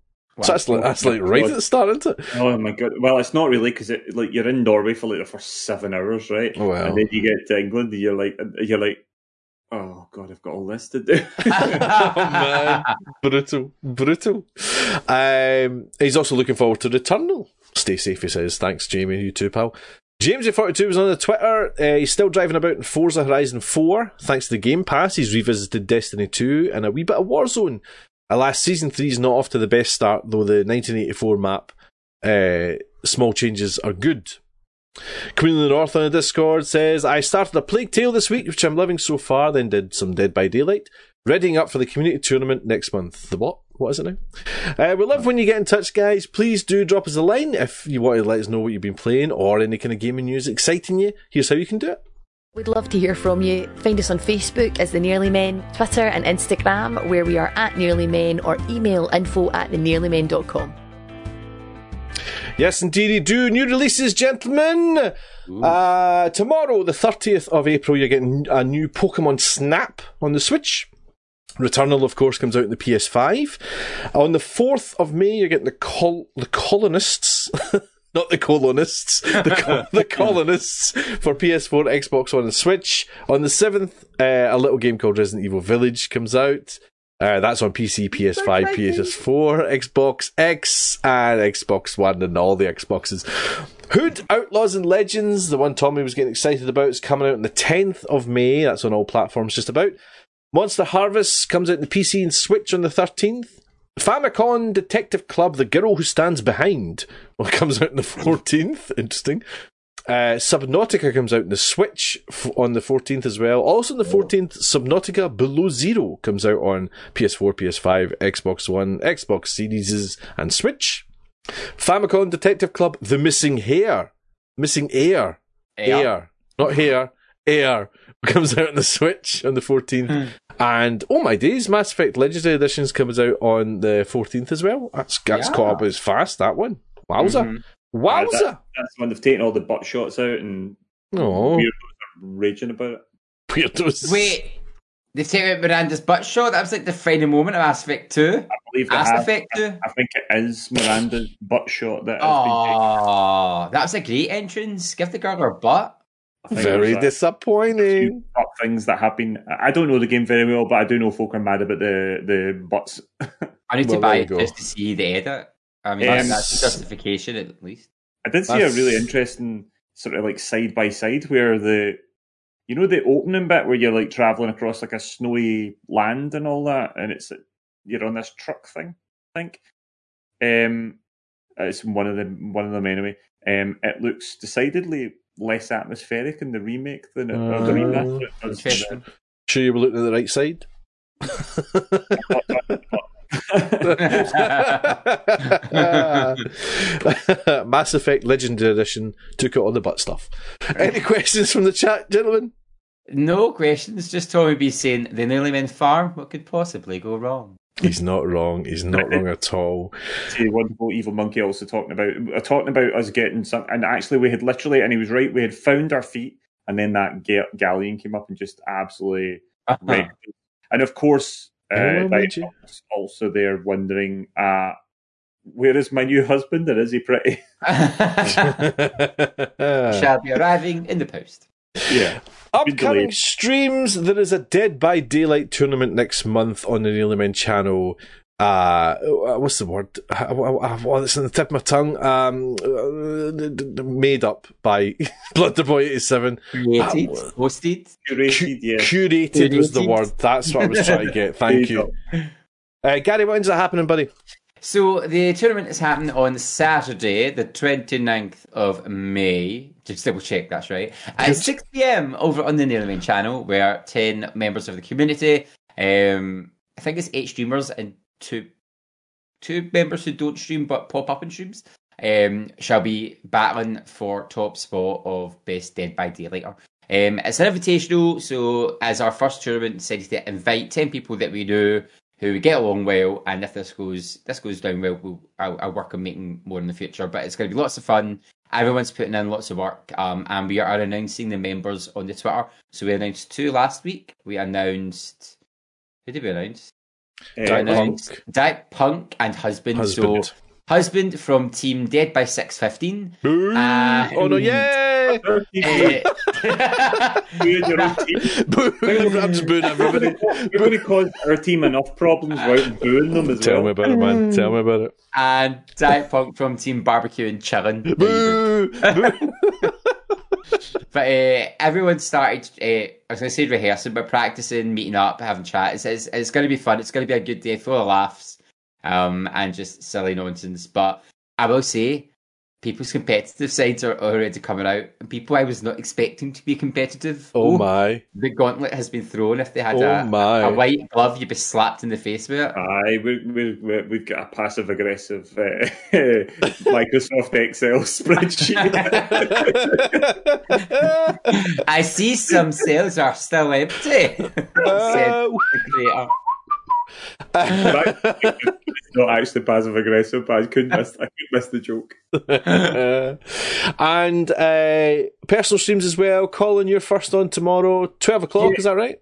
So that's like, that's like right at the start, isn't it? Oh my god! Well, it's not really because like you're in Norway for like the first seven hours, right? Oh, well. And then you get to England, and you're like, you're like, oh god, I've got all this to do. [laughs] [laughs] oh man, brutal, brutal. Um, he's also looking forward to Returnal. Stay safe, he says. Thanks, Jamie. You too, pal. Jamesy42 was on the Twitter. Uh, he's still driving about in Forza Horizon 4. Thanks to the Game Pass, he's revisited Destiny 2 and a wee bit of Warzone. Alas, Season 3 is not off to the best start, though the 1984 map, uh, small changes are good. Queen of the North on the Discord says, I started a Plague Tale this week, which I'm loving so far, then did some Dead by Daylight. Readying up for the community tournament next month. The what? What is it now? Uh, we love when you get in touch, guys. Please do drop us a line if you want to let us know what you've been playing or any kind of gaming news exciting you. Here's how you can do it. We'd love to hear from you. Find us on Facebook as The Nearly Men, Twitter and Instagram, where we are at Nearly Men, or email info at thenearlymen.com. Yes, indeed, do. New releases, gentlemen. Uh, tomorrow, the 30th of April, you're getting a new Pokemon Snap on the Switch. Returnal, of course, comes out in the PS5. On the 4th of May, you're getting the col- the Colonists. [laughs] Not the colonists, the, col- [laughs] the colonists for PS4, Xbox One, and Switch. On the 7th, uh, a little game called Resident Evil Village comes out. Uh, that's on PC, PS5, PS4, Xbox X, and Xbox One, and all the Xboxes. Hood Outlaws and Legends, the one Tommy was getting excited about, is coming out on the 10th of May. That's on all platforms just about. Monster Harvest comes out in the PC and Switch on the 13th. Famicom Detective Club, The Girl Who Stands Behind, [laughs] well, comes out on the 14th. Interesting. Uh, Subnautica comes out in the Switch f- on the 14th as well. Also on the 14th, Subnautica Below Zero comes out on PS4, PS5, Xbox One, Xbox Series, and Switch. Famicom Detective Club, The Missing Hair. Missing Heir. Heir. Not hair. Heir. [laughs] Comes out on the Switch on the 14th. and, oh my days, Mass Effect Legendary Editions comes out on the 14th as well. That's, that's Yeah. caught up as fast, that one. Wowza. Mhm. Wowza. that- That's when they've taken all the butt shots out and Oh, weirdos are raging about it. weirdos. Wait, They've taken out Miranda's butt shot. That was like the final moment of Mass Effect 2. I believe they Mass have. Effect 2. I think it is Miranda's butt shot that has been taken. Oh, that was a great entrance. Give the girl her butt. I think Very there's disappointing. things that have been. I don't know the game very well, but I do know folk are mad about the the butts. [laughs] I need Well, to buy it go. just to see the edit. I mean, Um, that's, that's justification at least. I did see That's- a really interesting sort of like side by side where the you know the opening bit where you're like traveling across like a snowy land and all that, and it's you're on this truck thing. I think um, it's one of them. One of them anyway. Um, it looks decidedly less atmospheric in the remake than it, or the Uh, remaster. It does. Sure, you were looking at the right side. [laughs] Mass Effect Legendary Edition took out all the butt stuff. Any questions from the chat, gentlemen? no questions. Just Tommy B saying the Nearly Men Farm. What could possibly go wrong? He's not wrong. He's not wrong at all. [laughs] See, wonderful evil monkey also talking about uh, talking about us getting some, and actually we had literally, and he was right. We had found our feet, and then that ga- galleon came up and just absolutely wrecked us. And of course, uh, Diet mind you. Punk's also there wondering, uh, where is my new husband, and is he pretty? [laughs] [laughs] Shall be arriving in the post. Yeah, Upcoming streams. There is a Dead by Daylight tournament next month on the Nearly Men channel. Uh, what's the word? Uh, Well, it's on the tip of my tongue. Um, uh, made up by Blunderboy87. Created, Ah, hosted. curated. Yeah, Curated was the word. That's what I was trying to get. [laughs] Thank There you you. Uh, Gary, when's that happening, buddy? So the tournament is happening on Saturday, the 29th of May. Just double check that's right. At 6 p.m. over on the Nearly Men channel, where 10 members of the community, um, I think it's eight streamers and two two members who don't stream but pop up in streams, um, shall be battling for top spot of best Dead by Daylighter. Um, it's an invitational, so as our first tournament, decided to invite 10 people that we know who we get along well, and if this goes this goes down well, we'll I'll, I'll work on making more in the future. But it's going to be lots of fun. Everyone's putting in lots of work, um, and we are announcing the members on the Twitter. So we announced two last week. We announced who did we announce? Uh, Diet Punk. Diet Punk and husband. Husband. So husband from Team Dead by Six Fifteen. Boo! Uh, oh no! Yay! Uh, You and your own [laughs] team. Boo! I'm booing everybody. You're going to cause our team enough problems without booing them as Tell well. Tell me about it, man. Tell me about it. and Diet Punk from Team Barbecue and Chillin'. Boo! Boo! [laughs] But uh, everyone started, uh, I was going to say rehearsing, but practicing, meeting up, having chat. It's, it's, it's going to be fun. It's going to be a good day full of laughs um, and just silly nonsense. But I will say, people's competitive sides are already coming out. And people I was not expecting to be competitive. Oh my! The gauntlet has been thrown. If they had Oh a, my! a white glove, you'd be slapped in the face with it. Aye, we, we, we, we've got a passive aggressive uh, [laughs] Microsoft Excel spreadsheet. [laughs] I see some cells are still empty. [laughs] said Uh, the creator. It's not actually passive aggressive, but I couldn't miss, I couldn't miss the joke. [laughs] and uh, personal streams as well. Colin, you're first on tomorrow, twelve o'clock. Yeah. Is that right?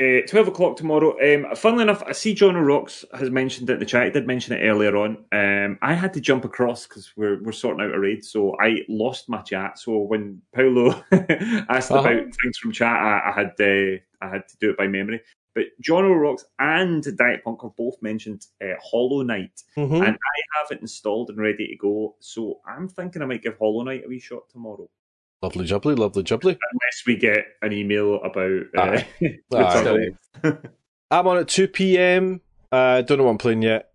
Uh, 12 o'clock tomorrow. Um, funnily enough, I see John O'Rocks has mentioned it in the chat. He did mention it earlier on. Um, I had to jump across because we're, we're sorting out a raid, so I lost my chat. So when Paolo [laughs] asked Uh-huh. about things from chat, I, I had uh, I had to do it by memory. But John O'Rocks and Diet Punk have both mentioned uh, Hollow Knight, Mm-hmm. and I have it installed and ready to go. So I'm thinking I might give Hollow Knight a wee shot tomorrow, Lovely jubbly, lovely jubbly. unless we get an email about. Uh, Aye. Return Aye. of the- [laughs] I'm on at two p.m. Uh, don't know what I'm playing yet.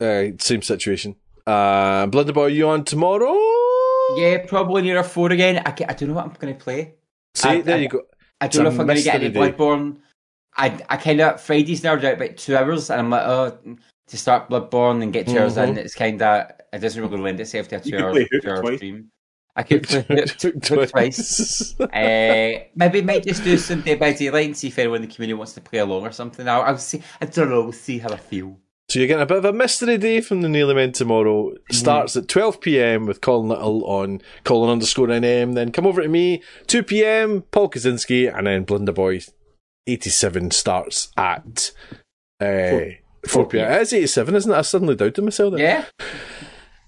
Uh, same situation. Uh, Blunderboy, you on tomorrow? Yeah, probably near a four again. I, I don't know what I'm going to play. See, I- there I- you go. I don't know if I'm going to get any mystery day. Bloodborne. I I kind of Friday's nerded out about two hours, and I'm like, oh, to start Bloodborne and get 2 hours in, Mhm. it's kind of it doesn't really lend itself to a two hour two hour stream. I could play [laughs] Took Hook twice. uh, maybe might just do some Dead by Daylight and see if anyone in the community wants to play along or something. I'll, I'll see. I don't know. We'll see how I feel. So you're getting a bit of a mystery day from the Nearly Men tomorrow. Starts at 12 p.m. with Colin Little on Colin underscore NM. Then come over to me, 2 p.m. Paul Kaczynski, and then Blunderboy 87 starts at uh, 4 p.m. It is 87, isn't it? I suddenly doubted myself there. Yeah.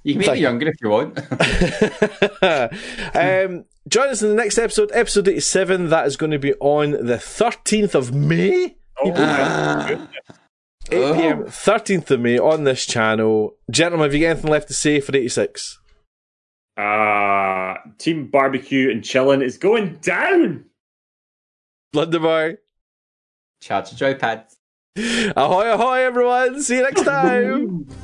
You can make Thank me younger if you want. [laughs] [laughs] um, join us in the next episode, episode 87. That is going to be on the 13th of May. Oh, Ah. 8 p.m. 13th of May on this channel. Gentlemen, have you got anything left to say for 86? Uh, Team Barbecue and Chillin' is going down. Blunderboy. to the joypads. Ahoy, ahoy, everyone. See you next time. [laughs]